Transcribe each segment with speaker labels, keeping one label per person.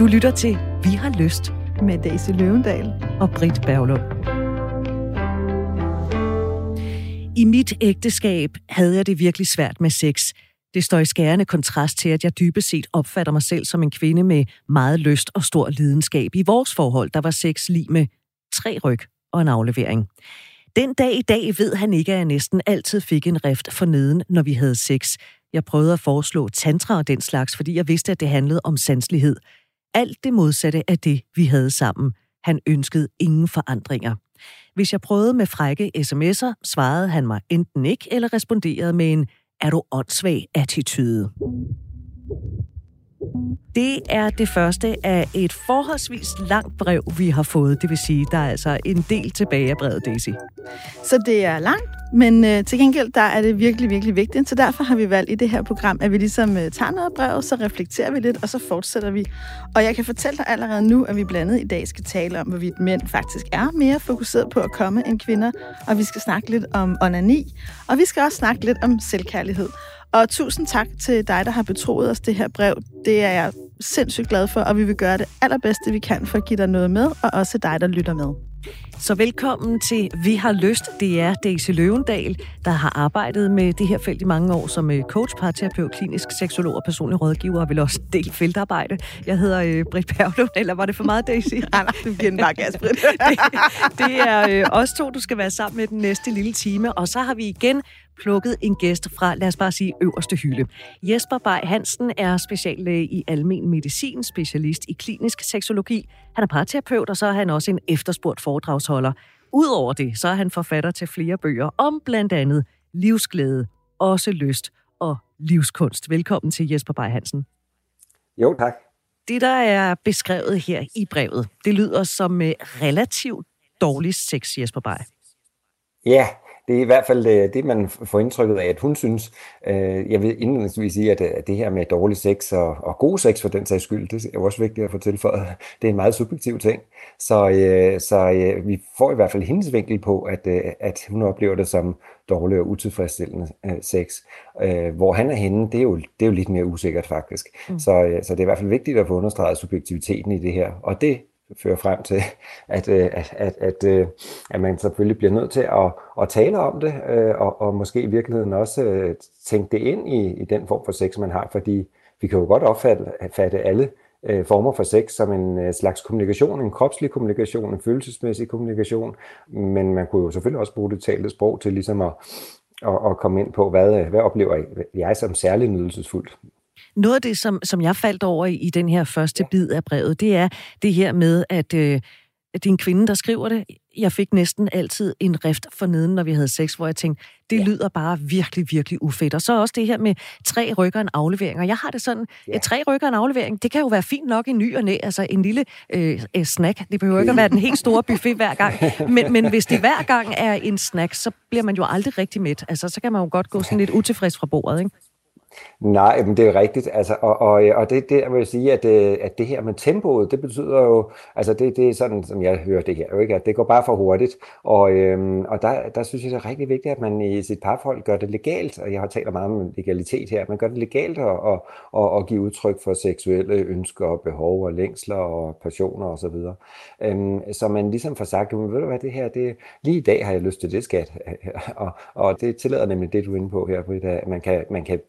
Speaker 1: Du lytter til Vi har lyst
Speaker 2: med Daisy Løvendal
Speaker 1: og Britt Berglund. I mit ægteskab havde jeg det virkelig svært med sex. Det står i skærende kontrast til, at jeg dybest set opfatter mig selv som en kvinde med meget lyst og stor lidenskab. I vores forhold, der var sex lige med tre ryg og en aflevering. Den dag i dag ved han ikke, at jeg næsten altid fik en rift for neden, når vi havde sex. Jeg prøvede at foreslå tantra og den slags, fordi jeg vidste, at det handlede om sanselighed. Alt det modsatte af det, vi havde sammen. Han ønskede ingen forandringer. Hvis jeg prøvede med frække sms'er, svarede han mig enten ikke, eller responderede med en er du åndssvag attitude. Det er det første af et forholdsvis langt brev, vi har fået. Det vil sige, der er altså en del tilbage af brevet, Daisy.
Speaker 2: Så det er langt, men øh, til gengæld der er det virkelig, virkelig vigtigt. Så derfor har vi valgt i det her program, at vi ligesom øh, tager noget brev, så reflekterer vi lidt, og så fortsætter vi. Og jeg kan fortælle dig allerede nu, at vi blandt andet i dag skal tale om, hvorvidt mænd faktisk er mere fokuseret på at komme end kvinder. Og vi skal snakke lidt om onani, og vi skal også snakke lidt om selvkærlighed. Og tusind tak til dig, der har betroet os det her brev. Det er jeg sindssygt glad for, og vi vil gøre det allerbedste, vi kan for at give dig noget med, og også dig, der lytter med.
Speaker 1: Så velkommen til Vi har lyst. Det er Daisy Løvendal, der har arbejdet med det her felt i mange år som øh, coach, parterapeut, klinisk seksolog og personlig rådgiver, og vil også del feltarbejde. Jeg hedder øh, Britt Perlund, eller var det for meget, Daisy?
Speaker 2: nej, nej, du giver den bare gas, Britt.
Speaker 1: det, det er øh, os to, du skal være sammen med den næste lille time, og så har vi igen plukket en gæst fra, lad os bare sige, øverste hylde. Jesper Bay Hansen er speciallæge i almen medicin, specialist i klinisk seksologi. Han er parterapeut, og så er han også en efterspurgt foredragsholder. Udover det, så er han forfatter til flere bøger om blandt andet livsglæde, også lyst og livskunst. Velkommen til Jesper Bay Hansen.
Speaker 3: Jo, tak.
Speaker 1: Det, der er beskrevet her i brevet, det lyder som øh, relativt dårlig sex, Jesper Bay.
Speaker 3: Ja, det er i hvert fald øh, det, man får indtrykket af, at hun synes. Øh, jeg vil indledningsvis sige, at det her med dårlig sex og, og god sex for den sags skyld, det er også vigtigt at få tilføjet. Det er en meget subjektiv ting. Så, øh, så vi får i hvert fald hendes vinkel på, at, at hun oplever det som dårlig og utilfredsstillende sex. Hvor han er henne, det er jo, det er jo lidt mere usikkert faktisk. Mm. Så, så det er i hvert fald vigtigt at få understreget subjektiviteten i det her. Og det fører frem til, at, øh, at, at, at, øh, at man selvfølgelig bliver nødt til at, at tale om det, øh, og, og måske i virkeligheden også tænke det ind i, i den form for sex, man har, fordi vi kan jo godt opfatte alle former for sex som en slags kommunikation, en kropslig kommunikation, en følelsesmæssig kommunikation, men man kunne jo selvfølgelig også bruge det talte sprog til ligesom at, at, at komme ind på, hvad, hvad oplever jeg som særlig nydelsesfuldt?
Speaker 1: Noget af det, som, som jeg faldt over i, i den her første bid af brevet, det er det her med, at, øh, at det er en kvinde, der skriver det. Jeg fik næsten altid en rift for neden, når vi havde sex, hvor jeg tænkte, det ja. lyder bare virkelig, virkelig ufedt. Og så også det her med tre rykker en aflevering. Og jeg har det sådan, ja. tre rykker en aflevering, det kan jo være fint nok i ny og næ, altså en lille øh, snack. Det behøver ikke at være den helt store buffet hver gang. Men, men hvis det hver gang er en snack, så bliver man jo aldrig rigtig mæt. Altså, så kan man jo godt gå sådan lidt utilfreds fra bordet, ikke?
Speaker 3: Nej, men det er rigtigt. Altså, og, og, øh, og det, det jeg vil sige, at, øh, at det her med tempoet, det betyder jo, altså det, det er sådan, som jeg hører det her, jo ikke, at det går bare for hurtigt. Og, øhm, og der, der synes jeg, det er rigtig vigtigt, at man i sit parforhold gør det legalt, og jeg har talt meget om legalitet her, at man gør det legalt at, at, at, at give udtryk for seksuelle ønsker og behov og længsler og passioner osv. Så, øhm, så man ligesom får sagt, men ved du hvad, det her, det, lige i dag har jeg lyst til det, skat. og, og det tillader nemlig det, du er inde på her, at man kan, man kan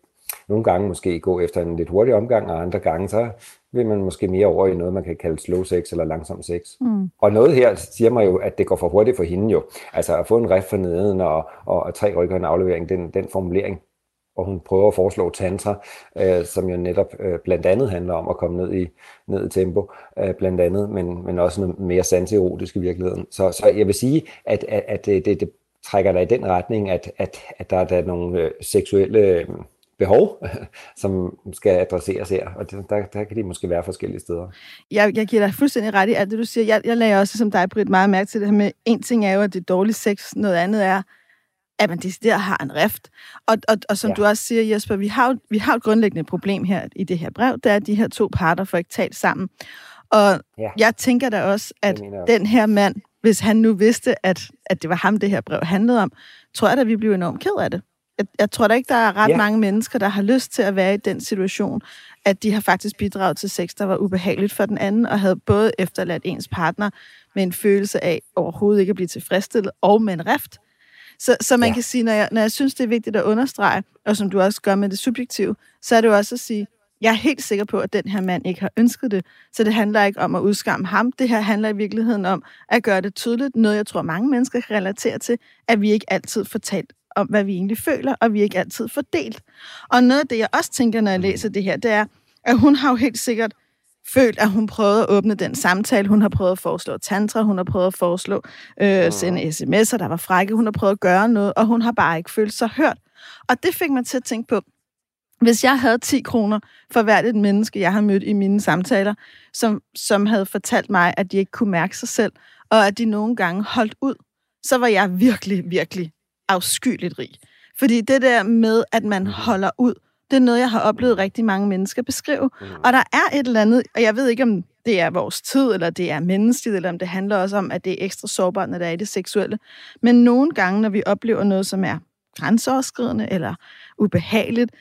Speaker 3: nogle gange måske gå efter en lidt hurtig omgang, og andre gange så vil man måske mere over i noget, man kan kalde slow sex eller langsom sex. Mm. Og noget her siger mig jo, at det går for hurtigt for hende jo. Altså at få en ref for neden og, og, og tre rykker en aflevering, den, den formulering, og hun prøver at foreslå tantra, øh, som jo netop øh, blandt andet handler om at komme ned i, ned i tempo, øh, blandt andet, men, men også noget mere sanserotisk i virkeligheden. Så, så jeg vil sige, at, at, at det, det, det trækker dig i den retning, at, at, at der, der er nogle øh, seksuelle... Behov, som skal adresseres her, og der, der kan de måske være forskellige steder.
Speaker 2: Jeg, jeg giver dig fuldstændig ret i alt det, du siger. Jeg, jeg lagde også som dig, Britt, meget mærke til det her med, en ting er jo, at det er dårlig sex, noget andet er, at man decideret har en rift. Og, og, og som ja. du også siger, Jesper, vi har, jo, vi har et grundlæggende problem her i det her brev, det er, at de her to parter får ikke talt sammen. Og ja. jeg tænker da også, at den her mand, hvis han nu vidste, at, at det var ham, det her brev handlede om, tror jeg da, vi blev enormt ked af det. Jeg, jeg tror da ikke, der er ret ja. mange mennesker, der har lyst til at være i den situation, at de har faktisk bidraget til sex, der var ubehageligt for den anden, og havde både efterladt ens partner med en følelse af overhovedet ikke at blive tilfredsstillet, og med en rift. Så, så man ja. kan sige, når jeg, når jeg synes, det er vigtigt at understrege, og som du også gør med det subjektive, så er det jo også at sige, jeg er helt sikker på, at den her mand ikke har ønsket det. Så det handler ikke om at udskamme ham. Det her handler i virkeligheden om at gøre det tydeligt. Noget, jeg tror, mange mennesker kan relatere til, at vi ikke altid får talt om, hvad vi egentlig føler, og vi ikke altid får delt. Og noget af det, jeg også tænker, når jeg læser det her, det er, at hun har jo helt sikkert følt, at hun prøvede at åbne den samtale. Hun har prøvet at foreslå tantra, hun har prøvet at foreslå øh, sende sms'er, der var frække, hun har prøvet at gøre noget, og hun har bare ikke følt sig hørt. Og det fik mig til at tænke på, hvis jeg havde 10 kroner for hvert et menneske, jeg har mødt i mine samtaler, som, som havde fortalt mig, at de ikke kunne mærke sig selv, og at de nogle gange holdt ud, så var jeg virkelig, virkelig afskyeligt rig. Fordi det der med, at man mhm. holder ud, det er noget, jeg har oplevet rigtig mange mennesker beskrive. Mhm. Og der er et eller andet, og jeg ved ikke, om det er vores tid, eller det er menneskeligt, eller om det handler også om, at det er ekstra sårbart, når det er i det seksuelle. Men nogle gange, når vi oplever noget, som er grænseoverskridende eller ubehageligt,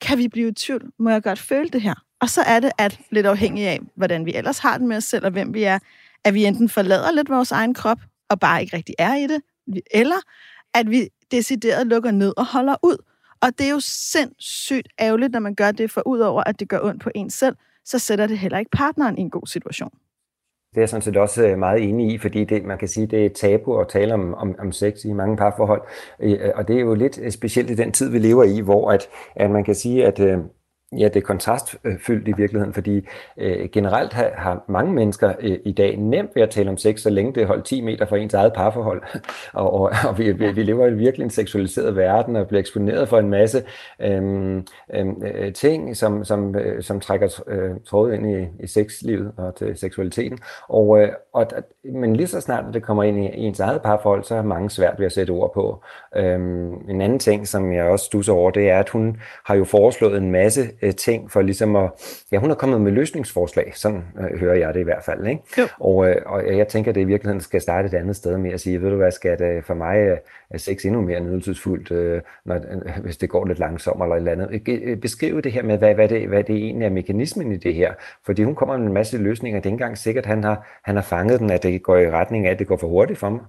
Speaker 2: kan vi blive i tvivl? Må jeg godt føle det her? Og så er det, at lidt afhængig af, hvordan vi ellers har det med os selv, og hvem vi er, at vi enten forlader lidt vores egen krop, og bare ikke rigtig er i det, eller at vi decideret lukker ned og holder ud. Og det er jo sindssygt ærgerligt, når man gør det, for udover at det gør ondt på en selv, så sætter det heller ikke partneren i en god situation.
Speaker 3: Det er jeg sådan set også øh, meget enig i, fordi det, man kan sige, det er tabu at tale om, om, om sex i mange parforhold. Øh, og det er jo lidt øh, specielt i den tid, vi lever i, hvor at, at man kan sige, at øh, Ja, det er kontrastfyldt i virkeligheden, fordi øh, generelt har, har mange mennesker øh, i dag nemt ved at tale om sex, så længe det er holdt 10 meter fra ens eget parforhold. og og, og vi, vi, vi lever i virkelig en seksualiseret verden og bliver eksponeret for en masse øh, øh, ting, som, som, øh, som trækker øh, trådet ind i, i sexlivet og til seksualiteten. Og, øh, og, men lige så snart det kommer ind i, i ens eget parforhold, så er mange svært ved at sætte ord på. Øh, en anden ting, som jeg også stusser over, det er, at hun har jo foreslået en masse øh, ting for ligesom at, ja, hun har kommet med løsningsforslag, sådan øh, hører jeg det i hvert fald, ikke? Jo. Og, øh, og jeg tænker, at det i virkeligheden skal starte et andet sted med at sige, ved du hvad, skal det for mig øh, er sex endnu mere nydelsesfuldt, øh, når, øh, hvis det går lidt langsomt eller et eller andet. Øh, beskriv det her med, hvad, hvad, det, hvad det egentlig er mekanismen i det her, fordi hun kommer med en masse løsninger, det er ikke engang sikkert, at han har, han har fanget den, at det går i retning af, at det går for hurtigt for mig.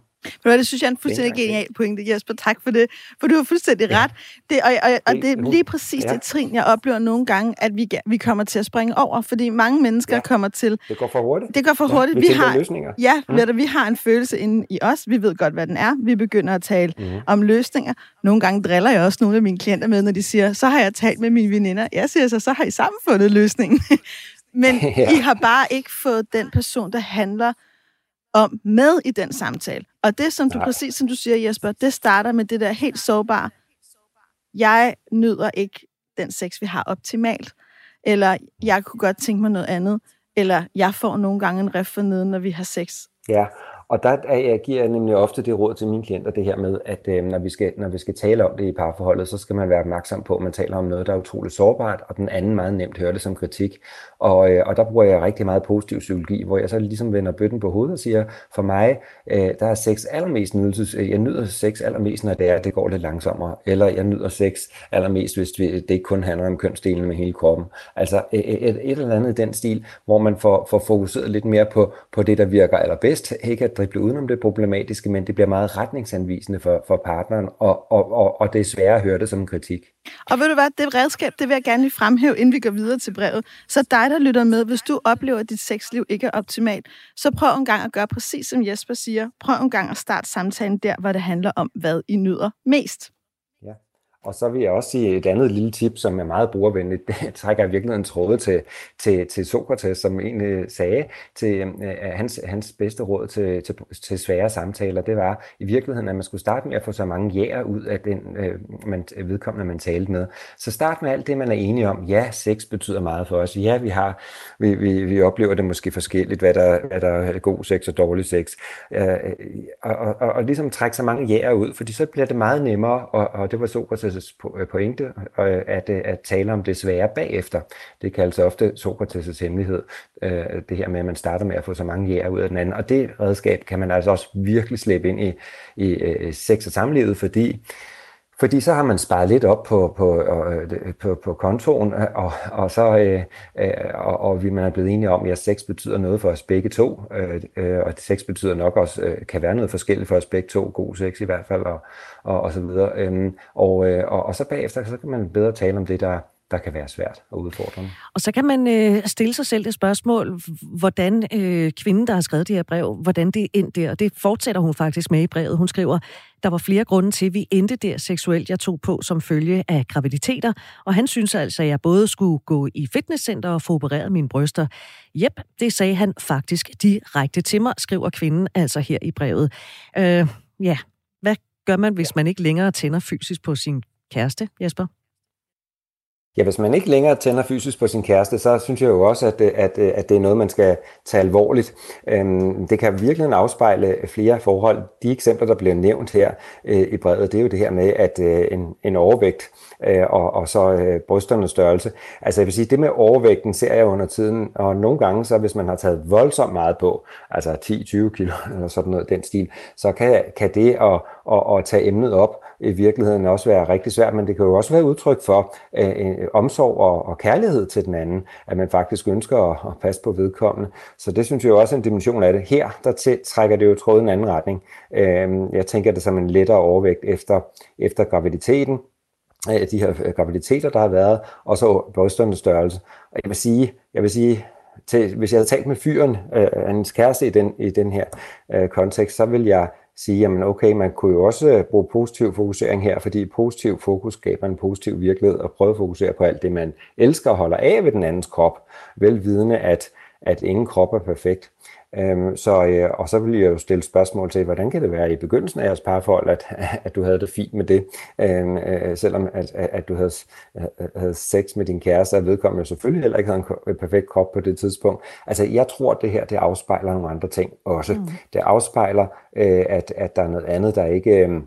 Speaker 2: Men det synes jeg er en fuldstændig genial pointe, Jesper. Tak for det. For du har fuldstændig ret. Det, og, og, og det er lige præcis ja. det trin, jeg oplever nogle gange, at vi, vi kommer til at springe over. Fordi mange mennesker ja. kommer til...
Speaker 3: Det går for hurtigt.
Speaker 2: Det går for hurtigt.
Speaker 3: Ja,
Speaker 2: vi,
Speaker 3: vi
Speaker 2: har,
Speaker 3: løsninger.
Speaker 2: Ja, mm. ved vi har en følelse inde i os. Vi ved godt, hvad den er. Vi begynder at tale mm. om løsninger. Nogle gange driller jeg også nogle af mine klienter med, når de siger, så har jeg talt med mine veninder. Jeg siger så, så har I sammen fundet løsningen. Men ja. I har bare ikke fået den person, der handler om med i den samtale. Og det, som du Nej. præcis som du siger, Jesper, det starter med det der helt sårbare. Jeg nyder ikke den sex, vi har optimalt. Eller jeg kunne godt tænke mig noget andet. Eller jeg får nogle gange en ref for neden, når vi har sex.
Speaker 3: Ja, og der jeg giver jeg nemlig ofte det råd til mine klienter, det her med, at øh, når, vi skal, når vi skal tale om det i parforholdet, så skal man være opmærksom på, at man taler om noget, der er utroligt sårbart, og den anden meget nemt hører det som kritik. Og, øh, og der bruger jeg rigtig meget positiv psykologi, hvor jeg så ligesom vender bøtten på hovedet og siger, for mig, øh, der er sex allermest nydelses. Øh, jeg nyder sex allermest, når det er, det går lidt langsommere. Eller jeg nyder sex allermest, hvis det ikke kun handler om kønsdelen med hele kroppen. Altså et, et, et eller andet i den stil, hvor man får, får fokuseret lidt mere på, på det, der virker allerbedst. Ikke at drible udenom det problematiske, men det bliver meget retningsanvisende for, for partneren, og, og, og, og det er svært at høre det som en kritik.
Speaker 2: Og ved du hvad, det redskab, det vil jeg gerne lige fremhæve, inden vi går videre til brevet. Så dig, der lytter med, hvis du oplever, at dit sexliv ikke er optimalt, så prøv en gang at gøre præcis som Jesper siger. Prøv en gang at starte samtalen der, hvor det handler om, hvad I nyder mest.
Speaker 3: Og så vil jeg også sige et andet lille tip, som er meget brugervenligt. Det trækker jeg virkelig en tråde til, til, til Sokrates, som egentlig sagde til uh, hans, hans bedste råd til, til, til svære samtaler. Det var i virkeligheden, at man skulle starte med at få så mange jæger ud af den øh, man, vedkommende, man talte med. Så start med alt det, man er enige om. Ja, sex betyder meget for os. Ja, vi, har, vi, vi, vi oplever det måske forskelligt, hvad der, hvad der er god sex og dårlig sex. Øh, øh og, og, og, og ligesom trække så mange jæger ud, fordi så bliver det meget nemmere, og, og det var Sokrates Sokrates' øh, pointe, øh, at, øh, at tale om det svære bagefter. Det kaldes altså ofte Sokrates' hemmelighed, det her med, at man starter med at få så mange jæger ud af den anden. Og det redskab kan man altså også virkelig slæbe ind i, i sex og samlivet, fordi fordi så har man sparet lidt op på, på, øh, på, på kontoen, øh, og, og så øh, øh, og, og vi man er blevet enige om, at sex betyder noget for os begge to, øh, øh og sex betyder nok også, øh, kan være noget forskelligt for os begge to, god sex i hvert fald, og, og, og så videre. Øh, og, øh, og, og så bagefter, så kan man bedre tale om det, der, der kan være svært og udfordrende.
Speaker 1: Og så kan man øh, stille sig selv det spørgsmål, hvordan øh, kvinden, der har skrevet det her brev, hvordan det endte der. Det fortsætter hun faktisk med i brevet. Hun skriver, der var flere grunde til, at vi endte der seksuelt, jeg tog på som følge af graviditeter, og han synes altså, at jeg både skulle gå i fitnesscenter og få opereret mine bryster. Jep, det sagde han faktisk direkte til mig, skriver kvinden altså her i brevet. Øh, ja, hvad gør man, hvis man ikke længere tænder fysisk på sin kæreste, Jesper?
Speaker 3: Ja, hvis man ikke længere tænder fysisk på sin kæreste, så synes jeg jo også, at, øh, at, øh, at det er noget, man skal tage alvorligt. Øhm, det kan virkelig afspejle flere forhold. De eksempler, der bliver nævnt her øh, i brevet, det er jo det her med, at en, en overvægt og, og så brysternes størrelse. Altså jeg vil sige, det med overvægten ser jeg under tiden, og nogle gange, så hvis man har taget voldsomt meget på, altså 10-20 kilo eller sådan noget, den stil, så kan, kan det at, at, at tage emnet op i virkeligheden også være rigtig svært, men det kan jo også være udtryk for øh, øh, omsorg og, og kærlighed til den anden, at man faktisk ønsker at, at passe på vedkommende. Så det synes jeg jo også er en dimension af det. Her, der til, trækker det jo tråden en anden retning. Øh, jeg tænker det som en lettere overvægt efter, efter graviditeten, øh, de her øh, graviditeter, der har været, og så brysternes størrelse. Og jeg vil sige, jeg vil sige til, hvis jeg havde talt med fyren, øh, hans kæreste i den, i den her øh, kontekst, så vil jeg sige, jamen okay, man kunne jo også øh, bruge positiv fokusering her, fordi positiv fokus skaber en positiv virkelighed, og prøve at fokusere på alt det, man elsker og holder af ved den andens krop, velvidende, at, at ingen krop er perfekt. Øhm, så, øh, og så vil jeg jo stille spørgsmål til, hvordan kan det være i begyndelsen af jeres parforhold, at, at du havde det fint med det, øhm, øh, selvom at, at du havde, havde sex med din kæreste, og vedkommende jo selvfølgelig heller ikke havde en perfekt krop på det tidspunkt. Altså jeg tror, at det her det afspejler nogle andre ting også. Mm. Det afspejler, øh, at, at der er noget andet, der ikke... Øh,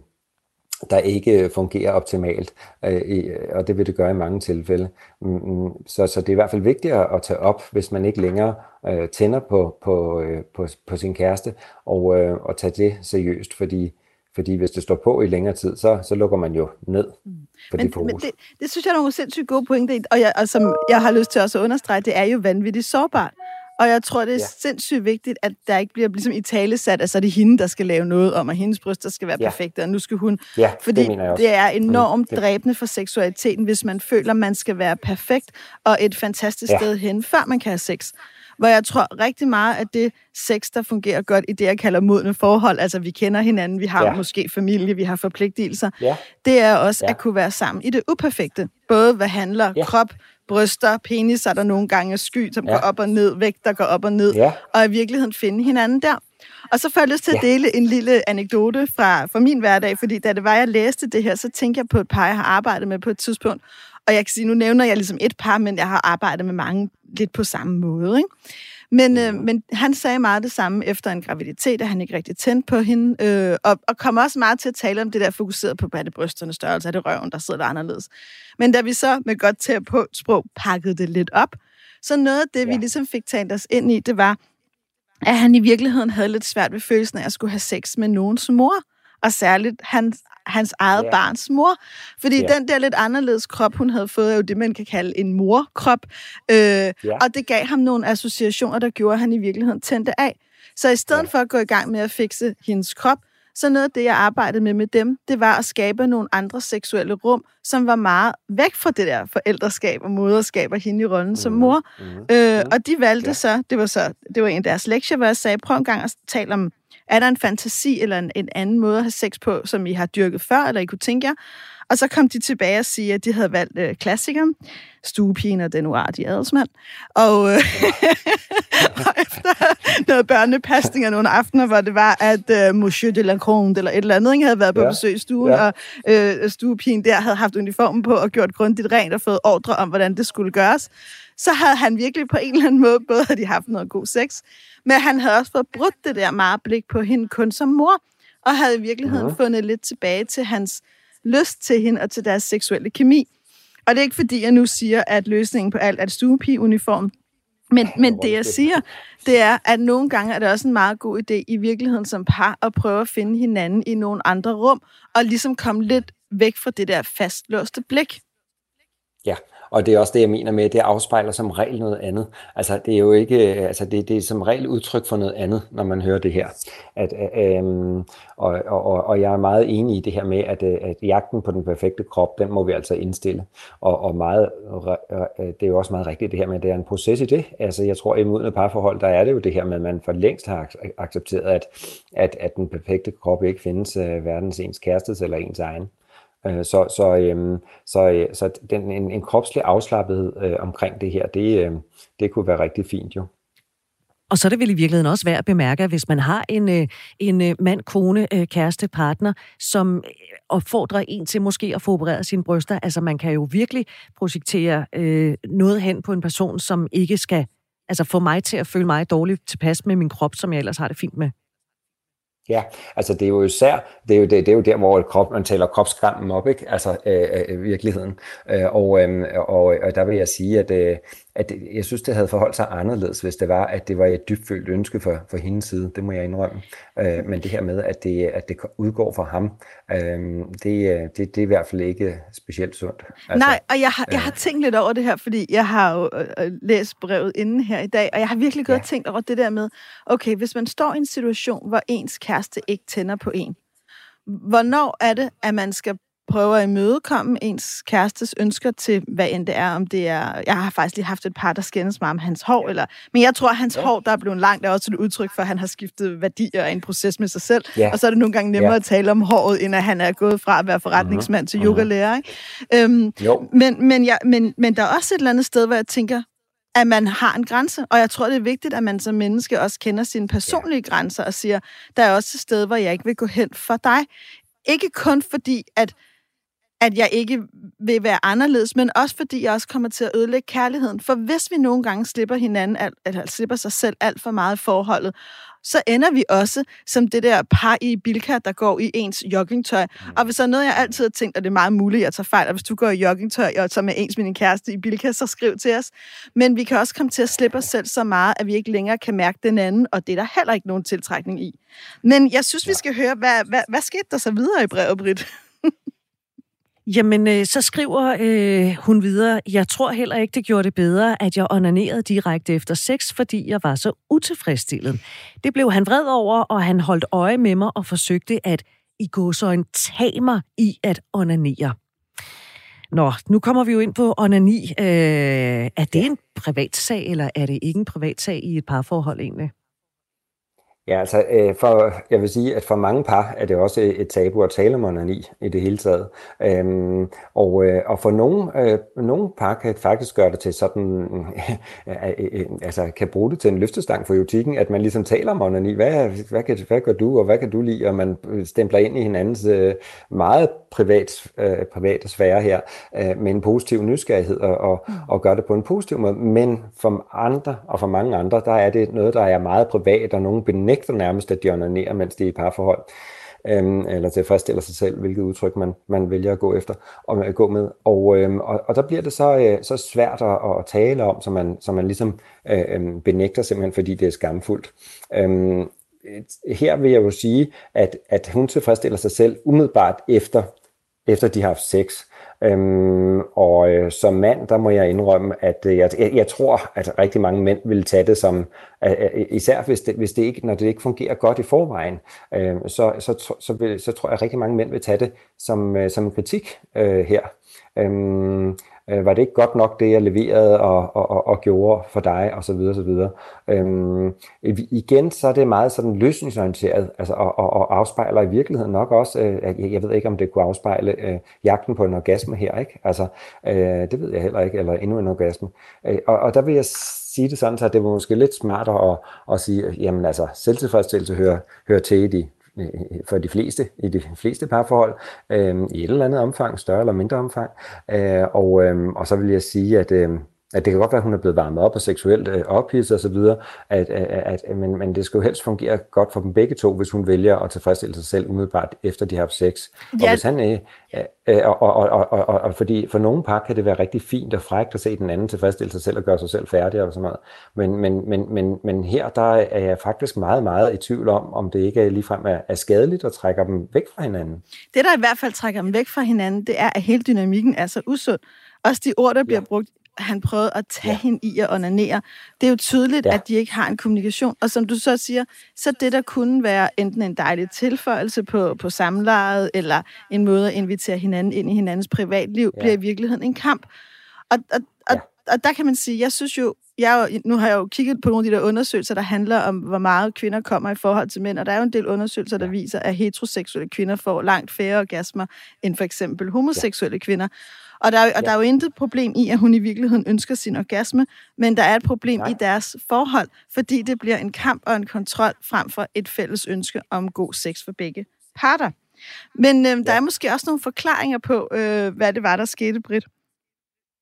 Speaker 3: der ikke fungerer optimalt, øh, og det vil det gøre i mange tilfælde. Mm, mm. Så, så det er i hvert fald vigtigt at tage op, hvis man ikke længere øh, tænder på, på, øh, på, på sin kæreste, og, og tage det seriøst, fordi, fordi hvis det står på i længere tid, så, så lukker man jo ned mm.
Speaker 2: for men, det fokus. Men det, det synes jeg er nogle sindssygt gode pointer, og, jeg, og som jeg har lyst til også at understrege, det er jo vanvittigt sårbart. Og jeg tror, det er ja. sindssygt vigtigt, at der ikke bliver ligesom i tale sat, at så er det hende, der skal lave noget om, at hendes bryster skal være ja. perfekte, og nu skal hun...
Speaker 3: Ja,
Speaker 2: fordi
Speaker 3: det,
Speaker 2: det, det er enormt mm, dræbende for seksualiteten, hvis man føler, man skal være perfekt og et fantastisk ja. sted hen, før man kan have sex. Hvor jeg tror rigtig meget, at det sex, der fungerer godt i det, jeg kalder modne forhold, altså vi kender hinanden, vi har ja. måske familie, vi har forpligtelser, ja. det er også ja. at kunne være sammen i det uperfekte. Både hvad handler ja. krop, bryster, penis er der nogle gange sky, som ja. går op og ned, vægt, der går op og ned, ja. og i virkeligheden finde hinanden der. Og så får jeg lyst til at dele en lille anekdote fra, fra min hverdag, fordi da det var, jeg læste det her, så tænkte jeg på et par, jeg har arbejdet med på et tidspunkt. Og jeg kan sige, nu nævner jeg ligesom et par, men jeg har arbejdet med mange lidt på samme måde. Ikke? Men, øh, men han sagde meget det samme efter en graviditet, at han ikke rigtig tændte på hende, øh, og, og kom også meget til at tale om det der fokuseret på, hvad det brysternes størrelse, er det røven, der sidder der anderledes. Men da vi så med godt til på sprog pakkede det lidt op, så noget af det, ja. vi ligesom fik talt os ind i, det var, at han i virkeligheden havde lidt svært ved følelsen af at skulle have sex med nogens mor og særligt hans, hans eget ja. barns mor. Fordi ja. den der lidt anderledes krop, hun havde fået, er jo det, man kan kalde en morkrop. Øh, ja. Og det gav ham nogle associationer, der gjorde, at han i virkeligheden tændte af. Så i stedet ja. for at gå i gang med at fikse hendes krop, så noget af det, jeg arbejdede med med dem, det var at skabe nogle andre seksuelle rum, som var meget væk fra det der forældreskab og moderskab og hende i rollen mm. som mhm. mor. Mm. Øh, og de valgte ja. så, det var så, det var en af deres lektier, hvor jeg sagde, prøv en gang at tale om er der en fantasi eller en, en anden måde at have sex på, som I har dyrket før, eller I kunne tænke jer? Og så kom de tilbage og sige, at de havde valgt øh, klassikeren, Stuepigen og den uartige adelsmand. Og, øh, og efter noget børnepasning og nogle aftener, hvor det var, at øh, Monsieur de la Gronde eller et eller andet ikke, havde været på ja. besøg i stuen, ja. og øh, stuepigen der havde haft uniformen på og gjort grundigt rent og fået ordre om, hvordan det skulle gøres, så havde han virkelig på en eller anden måde, både havde de haft noget god sex, men han havde også fået brudt det der meget blik på hende kun som mor, og havde i virkeligheden ja. fundet lidt tilbage til hans lyst til hende og til deres seksuelle kemi. Og det er ikke fordi, jeg nu siger, at løsningen på alt er et stuepige-uniform. Men, men det, jeg siger, det er, at nogle gange er det også en meget god idé i virkeligheden som par at prøve at finde hinanden i nogle andre rum, og ligesom komme lidt væk fra det der fastlåste blik.
Speaker 3: Ja, og det er også det, jeg mener med, at det afspejler som regel noget andet. Altså, det er jo ikke, øh, altså, det, det er som regel udtryk for noget andet, når man hører det her. At, øhm, og, og, og jeg er meget enig i det her med, at, øh, at jagten på den perfekte krop, den må vi altså indstille. Og, og meget, det er jo også meget rigtigt det her med, at det er en proces i det. Altså, jeg tror, i modne parforhold, der er det jo det her med, at man for længst har accepteret, at, at, at den perfekte krop ikke findes uh, verdens ens kærestes eller ens egen. Øh, så, så, øhm, så, øh, så den, en, en kropslig afslappethed øh, omkring det her, det, øh, det kunne være rigtig fint jo.
Speaker 1: Og så er det vel i virkeligheden også værd at bemærke, at hvis man har en, øh, en øh, mand, kone, øh, kæreste, partner, som opfordrer en til måske at få opereret sine bryster, altså man kan jo virkelig projektere øh, noget hen på en person, som ikke skal altså få mig til at føle mig dårligt tilpas med min krop, som jeg ellers har det fint med.
Speaker 3: Ja, altså det er jo især, det er jo, det, det er jo der, hvor krop, man taler kropskrammen op, ikke? altså øh, øh, virkeligheden. Øh, og, øh, og, og der vil jeg sige, at, øh, at jeg synes, det havde forholdt sig anderledes, hvis det var, at det var et dybfølt ønske for, for hendes side. Det må jeg indrømme. Øh, men det her med, at det, at det udgår fra ham, øh, det, det, det er i hvert fald ikke specielt sundt.
Speaker 2: Altså, Nej, og jeg har, jeg har tænkt lidt over det her, fordi jeg har jo øh, læst brevet inden her i dag, og jeg har virkelig gået ja. tænkt over det der med, okay, hvis man står i en situation, hvor ens kæreste ikke tænder på en, hvornår er det, at man skal prøve at imødekomme ens kærestes ønsker til, hvad end det er, om det er... Jeg har faktisk lige haft et par, der skændes mig om hans hår, eller, men jeg tror, at hans ja. hår, der er blevet langt, er også et udtryk for, at han har skiftet værdier af en proces med sig selv. Ja. Og så er det nogle gange nemmere ja. at tale om håret, end at han er gået fra at være forretningsmand mm-hmm. til mhm. yogalærer. Ikke? Øhm, jo. Men, men, ja, men, men der er også et eller andet sted, hvor jeg tænker, at man har en grænse, og jeg tror, det er vigtigt, at man som menneske også kender sine personlige ja. grænser og siger, der er også et sted, hvor jeg ikke vil gå hen for dig. Ikke kun fordi, at at jeg ikke vil være anderledes, men også fordi jeg også kommer til at ødelægge kærligheden. For hvis vi nogle gange slipper hinanden, eller slipper sig selv alt for meget i forholdet, så ender vi også som det der par i Bilka, der går i ens joggingtøj. Og hvis der er noget, jeg altid har tænkt, og det er meget muligt, at jeg tager fejl, og hvis du går i joggingtøj og tager med ens med din kæreste i Bilka, så skriv til os. Men vi kan også komme til at slippe os selv så meget, at vi ikke længere kan mærke den anden, og det er der heller ikke nogen tiltrækning i. Men jeg synes, vi skal høre, hvad, hvad, hvad skete der så videre i brevet, Britt?
Speaker 1: Jamen, øh, så skriver øh, hun videre, jeg tror heller ikke, det gjorde det bedre, at jeg onanerede direkte efter sex, fordi jeg var så utilfredsstillet. Det blev han vred over, og han holdt øje med mig og forsøgte at i gåsøjne tage mig i at onanere. Nå, nu kommer vi jo ind på onani. Øh, er det en privat sag, eller er det ikke en privat sag i et parforhold egentlig?
Speaker 3: Ja, altså, øh, for, jeg vil sige, at for mange par er det også et tabu at tale om onani i det hele taget. Øhm, og, øh, og for nogle, øh, nogle par kan faktisk gøre det til sådan, øh, øh, altså kan bruge det til en løftestang for jutikken, at man ligesom taler om onani. Hvad, hvad, kan, hvad gør du, og hvad kan du lide? Og man stempler ind i hinandens øh, meget privat, øh, private sfære her øh, med en positiv nysgerrighed og, og, mm. og gør det på en positiv måde. Men for andre og for mange andre, der er det noget, der er meget privat, og nogen benægter nærmest, at de onanerer, mens de er i parforhold. Øhm, eller tilfredsstiller sig selv, hvilket udtryk man, man vælger at gå efter og at gå med. Og, øhm, og, og der bliver det så, øh, så svært at, at tale om, så man, så man ligesom øh, øh, benægter simpelthen, fordi det er skamfuldt. Øhm, her vil jeg jo sige, at, at hun tilfredsstiller sig selv umiddelbart efter, efter de har haft sex. Øhm, og øh, som mand, der må jeg indrømme, at øh, jeg, jeg, jeg tror, at rigtig mange mænd vil tage det som, øh, øh, øh især hvis det, hvis det ikke, når det ikke fungerer godt i forvejen, øh, så, så, så, vil, så tror jeg, at rigtig mange mænd vil tage det som, øh, som en kritik øh, her. Øhm, øh, var det ikke godt nok det, jeg leverede og, og, og, og gjorde for dig, og så videre, så videre. Øhm, igen, så er det meget sådan løsningsorienteret, altså, og, og, og afspejler i virkeligheden nok også, øh, jeg, jeg ved ikke, om det kunne afspejle øh, jagten på en orgasme her, ikke? Altså, øh, det ved jeg heller ikke, eller endnu en orgasme. Øh, og, og der vil jeg sige det sådan, så det var måske lidt smartere at, at sige, jamen altså, selvtilfredsstillelse hører, hører til i de Øh, for de fleste, i de fleste parforhold, øh, i et eller andet omfang, større eller mindre omfang. Øh, og, øh, og så vil jeg sige, at, øh, at det kan godt være, at hun er blevet varmet op og seksuelt øh, ophidset osv., at, at, at, men, men det skal jo helst fungere godt for dem begge to, hvis hun vælger at tilfredsstille sig selv umiddelbart efter de har haft sex. Ja. Og hvis han øh, øh, og, og, og, og, og, og fordi for nogle par kan det være rigtig fint og frækt at se den anden tilfredsstille sig selv og gøre sig selv færdig og sådan noget. Men, men, men, men, men her der er jeg faktisk meget, meget i tvivl om, om det ikke ligefrem er, er skadeligt at trække dem væk fra hinanden.
Speaker 2: Det, der i hvert fald trækker dem væk fra hinanden, det er, at hele dynamikken er så usund. Også de ord, der bliver ja. brugt han prøvede at tage ja. hende i at onanere. Det er jo tydeligt, ja. at de ikke har en kommunikation. Og som du så siger, så det der kunne være enten en dejlig tilføjelse på, på samlejet, eller en måde at invitere hinanden ind i hinandens privatliv, ja. bliver i virkeligheden en kamp. Og, og, og, ja. og der kan man sige, jeg synes jo, jeg, nu har jeg jo kigget på nogle af de der undersøgelser, der handler om, hvor meget kvinder kommer i forhold til mænd, og der er jo en del undersøgelser, der viser, at heteroseksuelle kvinder får langt færre orgasmer end for eksempel homoseksuelle kvinder. Og, der, og ja. der er jo intet problem i, at hun i virkeligheden ønsker sin orgasme, men der er et problem Nej. i deres forhold, fordi det bliver en kamp og en kontrol frem for et fælles ønske om god sex for begge parter. Men øh, der ja. er måske også nogle forklaringer på, øh, hvad det var, der skete, Britt.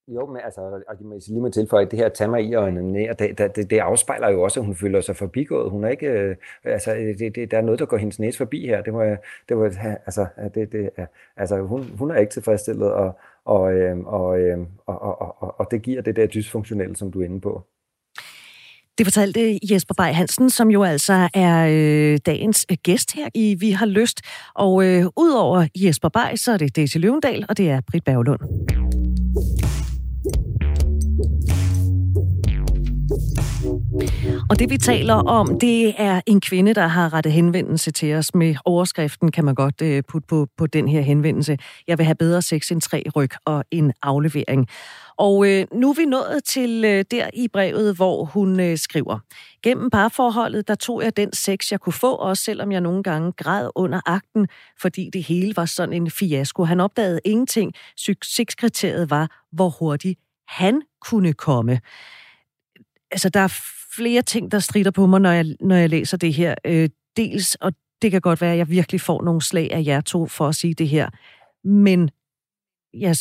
Speaker 3: Jo, men altså, og jeg lige må tilføje, at det her tager mig i og det, det, det, det afspejler jo også, at hun føler sig forbigået. Hun er ikke, øh, altså, det, det, der er noget, der går hendes næse forbi her. Det var, det var altså, det, det, altså hun, hun er ikke tilfredsstillet, og, og, øh, og, øh, og, og, og, og det giver det der dysfunktionelle, som du er inde på.
Speaker 1: Det fortalte Jesper Bay Hansen, som jo altså er øh, dagens øh, gæst her i Vi har lyst. Og øh, udover Jesper Bay, så er det Daisy Løvendal, og det er Britt Berglund. Og det vi taler om, det er en kvinde, der har rettet henvendelse til os med overskriften, kan man godt øh, putte på, på den her henvendelse. Jeg vil have bedre sex end tre ryg og en aflevering. Og øh, nu er vi nået til øh, der i brevet, hvor hun øh, skriver, Gennem parforholdet, der tog jeg den sex, jeg kunne få, også selvom jeg nogle gange græd under akten, fordi det hele var sådan en fiasko. Han opdagede ingenting. Succeskriteriet var, hvor hurtigt han kunne komme altså, der er flere ting, der strider på mig, når jeg, når jeg læser det her. Øh, dels, og det kan godt være, at jeg virkelig får nogle slag af jer to for at sige det her, men jeg,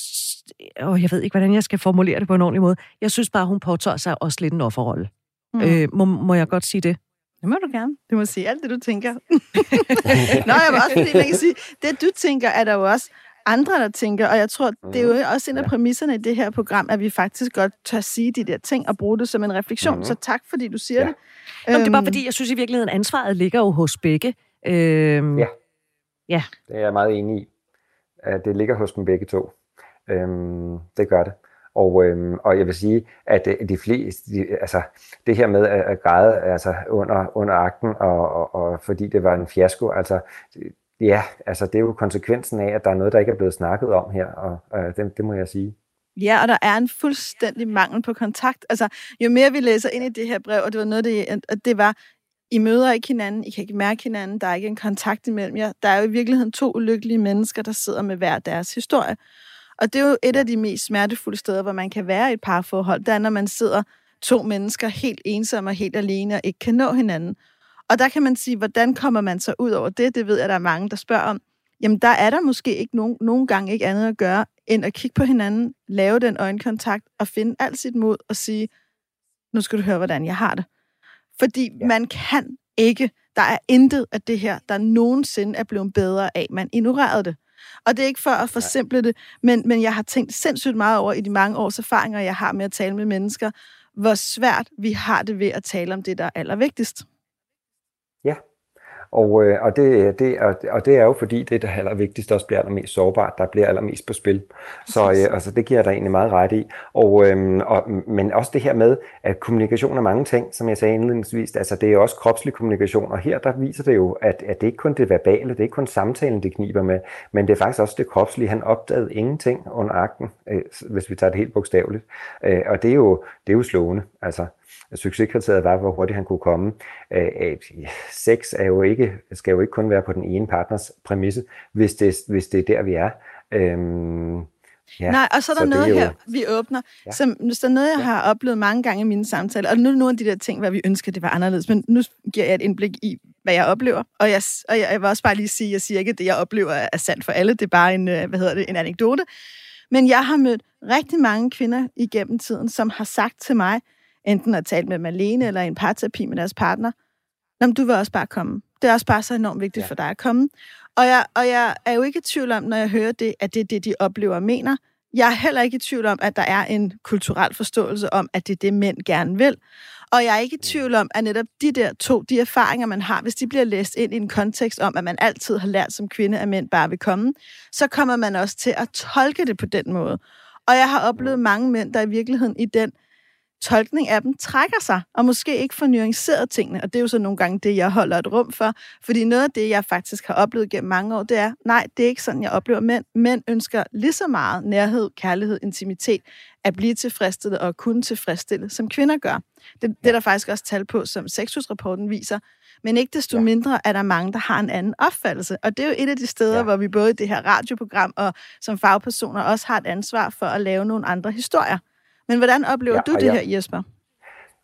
Speaker 1: og jeg ved ikke, hvordan jeg skal formulere det på en ordentlig måde. Jeg synes bare, hun påtager sig også lidt en offerrolle. Mm. Øh, må, må jeg godt sige det?
Speaker 2: Det må du gerne. Du må sige alt det, du tænker. Nå, jeg var også fordi, man kan sige, det du tænker, er der jo også andre, der tænker, og jeg tror, det er jo mhm. også en af præmisserne i det her program, at vi faktisk godt tør sige de der ting og bruge det som en refleksion. Mm-hmm. Så tak, fordi du siger ja. det.
Speaker 1: Nå, det er bare øhm. fordi, jeg synes i virkeligheden, ansvaret ligger jo hos begge. Øhm,
Speaker 3: ja. ja, det er jeg meget enig i. At det ligger hos dem begge to. Øhm, det gør det. Og, øhm, og jeg vil sige, at de fleste, de, altså det her med at, græde altså under, under akten, og, og, og fordi det var en fiasko, altså Ja, altså det er jo konsekvensen af, at der er noget, der ikke er blevet snakket om her, og øh, det, det må jeg sige.
Speaker 2: Ja, og der er en fuldstændig mangel på kontakt. Altså, jo mere vi læser ind i det her brev, og det var noget, det, at det var, I møder ikke hinanden, I kan ikke mærke hinanden, der er ikke en kontakt imellem jer. Der er jo i virkeligheden to ulykkelige mennesker, der sidder med hver deres historie. Og det er jo et af de mest smertefulde steder, hvor man kan være i et parforhold, det er, når man sidder to mennesker helt ensomme og helt alene og ikke kan nå hinanden. Og der kan man sige, hvordan kommer man så ud over det? Det ved jeg, der er mange, der spørger om. Jamen, der er der måske ikke nogen, nogen gange ikke andet at gøre, end at kigge på hinanden, lave den øjenkontakt og finde alt sit mod og sige, nu skal du høre, hvordan jeg har det. Fordi ja. man kan ikke, der er intet af det her, der nogensinde er blevet bedre af, man ignorerede det. Og det er ikke for at forsimple det, men, men jeg har tænkt sindssygt meget over i de mange års erfaringer, jeg har med at tale med mennesker, hvor svært vi har det ved at tale om det, der er allervigtigst.
Speaker 3: Og, øh, og, det, det, og, og det er jo fordi, det der allervigtigste også bliver allermest sårbart, der bliver allermest på spil. Så øh, altså, det giver der egentlig meget ret i. Og, øh, og, men også det her med, at kommunikation er mange ting, som jeg sagde indledningsvis, altså det er også kropslig kommunikation, og her der viser det jo, at, at det ikke kun det verbale, det er ikke kun samtalen, det kniber med, men det er faktisk også det kropslige. Han opdagede ingenting under akten, øh, hvis vi tager det helt bogstaveligt. Øh, og det er jo, det er jo slående, altså succeskriteriet var, hvor hurtigt han kunne komme. Øh, sex er jo ikke, skal jo ikke kun være på den ene partners præmisse, hvis det, hvis det er der, vi er. Øhm,
Speaker 2: Ja, Nej, og så er der så noget jo... her, vi åbner, ja. som hvis der er noget, jeg ja. har oplevet mange gange i mine samtaler, og nu er nogle af de der ting, hvad vi ønsker, det var anderledes, men nu giver jeg et indblik i, hvad jeg oplever, og jeg, og jeg, jeg vil også bare lige sige, jeg siger ikke, at det, jeg oplever, er sandt for alle, det er bare en, øh, hvad hedder det, en anekdote, Men jeg har mødt rigtig mange kvinder igennem tiden, som har sagt til mig, enten at tale med dem alene eller i en parterapi med deres partner, Nå, du vil også bare komme. Det er også bare så enormt vigtigt ja. for dig at komme. Og jeg, og jeg er jo ikke i tvivl om, når jeg hører det, at det er det, de oplever og mener. Jeg er heller ikke i tvivl om, at der er en kulturel forståelse om, at det er det, mænd gerne vil. Og jeg er ikke i tvivl om, at netop de der to, de erfaringer, man har, hvis de bliver læst ind i en kontekst om, at man altid har lært som kvinde, at mænd bare vil komme, så kommer man også til at tolke det på den måde. Og jeg har oplevet mange mænd, der i virkeligheden i den tolkning af dem trækker sig, og måske ikke får nuanceret tingene. Og det er jo så nogle gange det, jeg holder et rum for. Fordi noget af det, jeg faktisk har oplevet gennem mange år, det er, nej, det er ikke sådan, jeg oplever mænd. Mænd ønsker lige så meget nærhed, kærlighed, intimitet, at blive tilfredsstillet og kunne tilfredsstille, som kvinder gør. Det, det er der faktisk også tal på, som Sexus-rapporten viser. Men ikke desto ja. mindre er der mange, der har en anden opfattelse. Og det er jo et af de steder, ja. hvor vi både i det her radioprogram og som fagpersoner også har et ansvar for at lave nogle andre historier. Men hvordan oplever ja, du det ja. her, Jesper?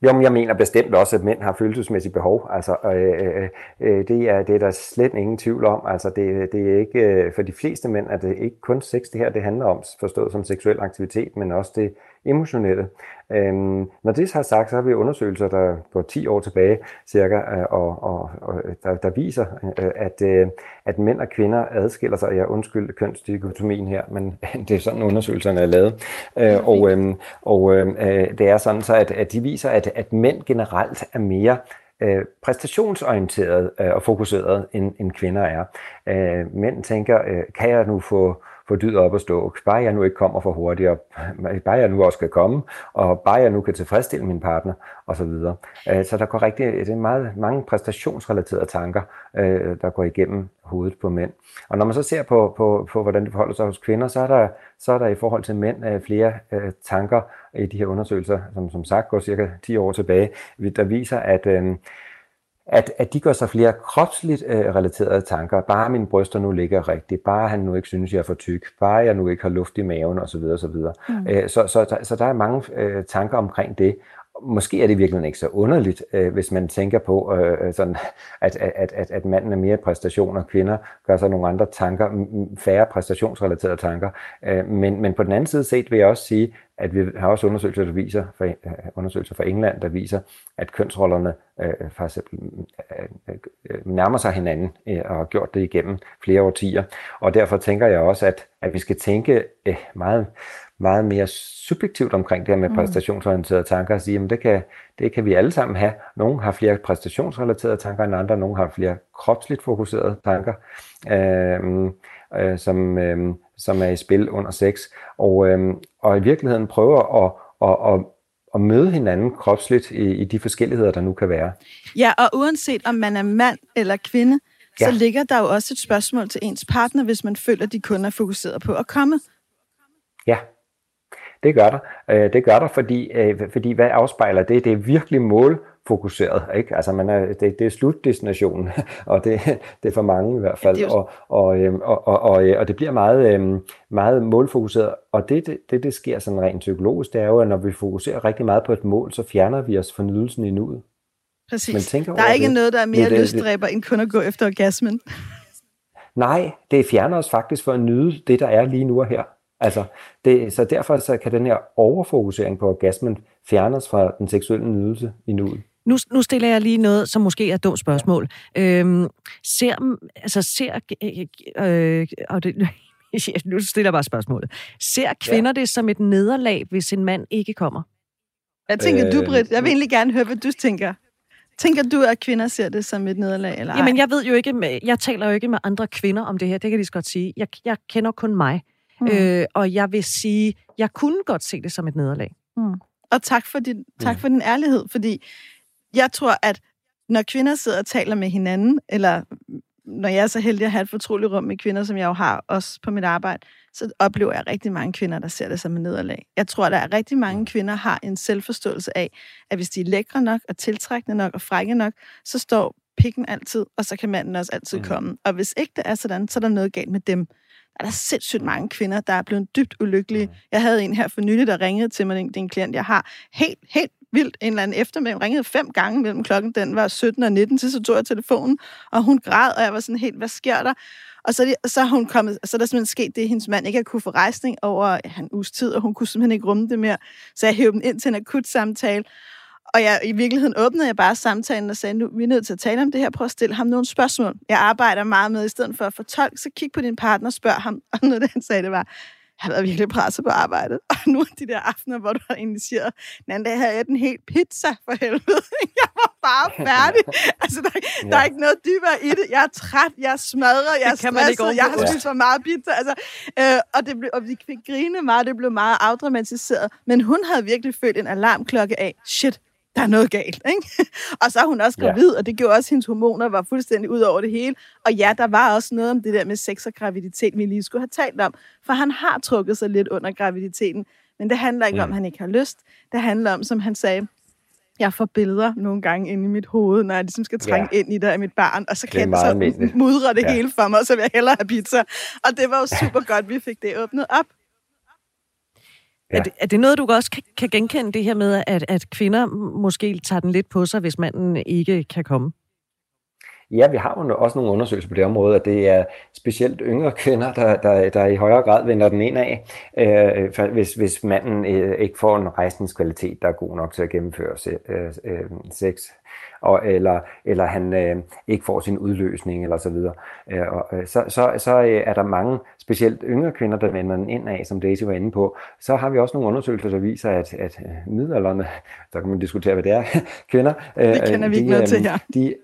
Speaker 3: Jo, men jeg mener bestemt også, at mænd har følelsesmæssige behov. Altså, øh, øh, øh, det, er, det er der slet ingen tvivl om. Altså, det, det er ikke, øh, for de fleste mænd er det ikke kun sex, det her det handler om, forstået som seksuel aktivitet, men også det emotionelle. Øhm, når det har sagt, så har vi undersøgelser, der går 10 år tilbage cirka, øh, og, og, og der, der viser, øh, at, øh, at mænd og kvinder adskiller sig. Jeg undskyld kønsdikotomien her, men det er sådan, undersøgelserne er lavet. Øh, og øh, og øh, det er sådan så, at, at de viser, at, at mænd generelt er mere øh, præstationsorienteret øh, og fokuseret, end, end kvinder er. Øh, mænd tænker, øh, kan jeg nu få få dydet op at stå. Bare jeg nu ikke kommer for hurtigt, og bare jeg nu også kan komme, og bare jeg nu kan tilfredsstille min partner, og så videre. Øh, så der går rigtig, det er meget, mange præstationsrelaterede tanker, øh, der går igennem hovedet på mænd. Og når man så ser på, på, på hvordan det forholder sig hos kvinder, så er der, så er der i forhold til mænd øh, flere tanker i de her undersøgelser, som som sagt går cirka 10 år tilbage, der viser, at at, at de gør sig flere kropsligt øh, relaterede tanker. Bare mine bryster nu ligger rigtigt, bare han nu ikke synes, jeg er for tyk, bare jeg nu ikke har luft i maven osv. osv. Mm. Øh, så, så, så, så der er mange øh, tanker omkring det måske er det virkelig ikke så underligt, øh, hvis man tænker på, øh sådan, at, at, at, at manden er mere præstation, og kvinder gør sig nogle andre tanker, færre præstationsrelaterede tanker. Øh, men, men på den anden side set vil jeg også sige, at vi har også undersøgelser, der viser, for, øh, undersøgelser fra England, der viser, at kønsrollerne øh, faktisk øh, øh, nærmer sig hinanden øh, og har gjort det igennem flere årtier. Og derfor tænker jeg også, at, at vi skal tænke øh, meget, meget mere subjektivt omkring det her med mm. præstationsorienterede tanker og sige, at det kan, det kan vi alle sammen have. Nogle har flere præstationsrelaterede tanker end andre, nogle har flere kropsligt fokuserede tanker, øh, øh, som, øh, som er i spil under sex. Og, øh, og i virkeligheden prøver at, at, at at møde hinanden kropsligt i, i de forskelligheder, der nu kan være.
Speaker 2: Ja, og uanset om man er mand eller kvinde, ja. så ligger der jo også et spørgsmål til ens partner, hvis man føler, at de kun er fokuseret på at komme.
Speaker 3: Ja, det gør der. Øh, det gør der, fordi, øh, fordi hvad afspejler det? Det er virkelig målfokuseret. Ikke? Altså man er, det, det er slutdestinationen, og det, det er for mange i hvert fald. Ja, og, og, øhm, og, og, og, og det bliver meget, øhm, meget målfokuseret. Og det, det, det, det sker sådan rent psykologisk, det er jo, at når vi fokuserer rigtig meget på et mål, så fjerner vi os fornyelsen i nuet.
Speaker 2: Præcis. Men der er ikke det. noget, der er mere lystdræber, end kun at gå efter orgasmen.
Speaker 3: Nej, det fjerner os faktisk for at nyde det, der er lige nu og her. Altså, det, så derfor så kan den her overfokusering på orgasmen fjernes fra den seksuelle nydelse i nuet.
Speaker 1: Nu, nu stiller jeg lige noget, som måske er et dumt spørgsmål. Øhm, ser, altså ser, øh, og det, nu stiller jeg bare spørgsmålet. Ser kvinder ja. det som et nederlag, hvis en mand ikke kommer?
Speaker 2: Hvad tænker øh, du, Britt? Jeg vil egentlig gerne høre, hvad du tænker. Tænker du, at kvinder ser det som et nederlag, eller
Speaker 1: Jamen, jeg ved jo ikke, jeg taler jo ikke med andre kvinder om det her, det kan de godt sige. Jeg, jeg kender kun mig. Mm. Øh, og jeg vil sige, jeg kunne godt se det som et nederlag. Mm.
Speaker 2: Og tak for, din, tak for din ærlighed, fordi jeg tror, at når kvinder sidder og taler med hinanden, eller når jeg er så heldig at have et fortroligt rum med kvinder, som jeg jo har også på mit arbejde, så oplever jeg rigtig mange kvinder, der ser det som et nederlag. Jeg tror, der er rigtig mange kvinder, har en selvforståelse af, at hvis de er lækre nok og tiltrækkende nok og frække nok, så står pikken altid, og så kan manden også altid mm. komme. Og hvis ikke det er sådan, så er der noget galt med dem er der sindssygt mange kvinder, der er blevet dybt ulykkelige. Mm. Jeg havde en her for nylig, der ringede til mig, det er en klient, jeg har, helt, helt vildt en eller anden eftermiddag. Ringede fem gange mellem klokken, den var 17 og 19, til så tog jeg telefonen, og hun græd, og jeg var sådan helt, hvad sker der? Og så, så, er hun kommet, så er der simpelthen sket det, at hendes mand ikke har kunne få rejsning over ja, en uges tid, og hun kunne simpelthen ikke rumme det mere. Så jeg hævde dem ind til en akut samtale. Og jeg, i virkeligheden åbnede jeg bare samtalen og sagde, nu vi er nødt til at tale om det her. Prøv at stille ham nogle spørgsmål. Jeg arbejder meget med, i stedet for at fortolke, så kig på din partner og spørg ham. Og noget, han sagde, det var, jeg har været virkelig presset på arbejdet. Og nu af de der aftener, hvor du har initieret, den anden dag havde jeg den helt pizza for helvede. Jeg var bare færdig. Altså, der, ja. der er ikke noget dybere i det. Jeg er træt, jeg er smadret, jeg er stresset, jeg har spist for meget pizza. Altså, øh, og, det blev, og vi fik grine meget, det blev meget afdramatiseret. Men hun havde virkelig følt en alarmklokke af, shit, der er noget galt. Ikke? og så er hun også gravid, ja. og det gjorde også, at hendes hormoner var fuldstændig ud over det hele. Og ja, der var også noget om det der med sex og graviditet, vi lige skulle have talt om. For han har trukket sig lidt under graviditeten. Men det handler ikke mm. om, at han ikke har lyst. Det handler om, som han sagde, jeg får billeder nogle gange ind i mit hoved, når jeg ligesom skal trænge ja. ind i det af mit barn, og så kan jeg så mudre det ja. hele for mig, og så vil jeg hellere have pizza. Og det var jo super godt, vi fik det åbnet op.
Speaker 1: Ja. Er, det, er det noget, du også kan, kan genkende, det her med, at, at kvinder måske tager den lidt på sig, hvis manden ikke kan komme?
Speaker 3: Ja, vi har jo også nogle undersøgelser på det område, at det er specielt yngre kvinder, der, der, der i højere grad vender den ind af, øh, hvis, hvis manden øh, ikke får en rejsningskvalitet, der er god nok til at gennemføre se, øh, øh, sex og, eller, eller han øh, ikke får sin udløsning, eller så videre. Øh, og, øh, så så, så øh, er der mange, specielt yngre kvinder, der vender den ind af, som Daisy var inde på. Så har vi også nogle undersøgelser, der viser, at, at øh, middelalderne, der kan man diskutere, hvad det er, kvinder,
Speaker 2: øh, det kender vi ikke de, noget til her.
Speaker 3: De,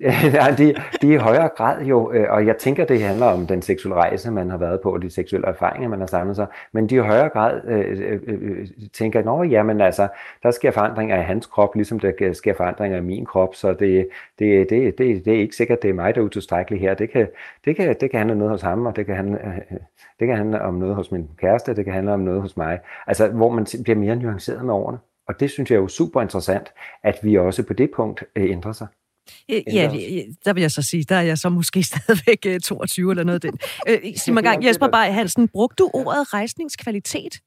Speaker 3: ja, de, de er i højere grad jo, øh, og jeg tænker, det handler om den seksuelle rejse, man har været på, og de seksuelle erfaringer, man har samlet sig, men de er i højere grad øh, øh, øh, øh tænker, nå jamen altså, der sker forandringer i hans krop, ligesom der sker forandringer i min krop, så det, det, det, det, det er ikke sikkert, det er mig, der er utilstrækkelig her. Det kan, det, kan, det kan handle om noget hos ham, og det kan, handle, det kan handle om noget hos min kæreste, det kan handle om noget hos mig. Altså, hvor man bliver mere nuanceret med årene. Og det synes jeg er jo super interessant, at vi også på det punkt ændrer sig.
Speaker 1: Ja, der vil jeg så sige, der er jeg så måske stadigvæk 22 øh, eller noget den. Øh, sig mig gang, Jesper Bay Hansen, brugte du ordet rejsningskvalitet?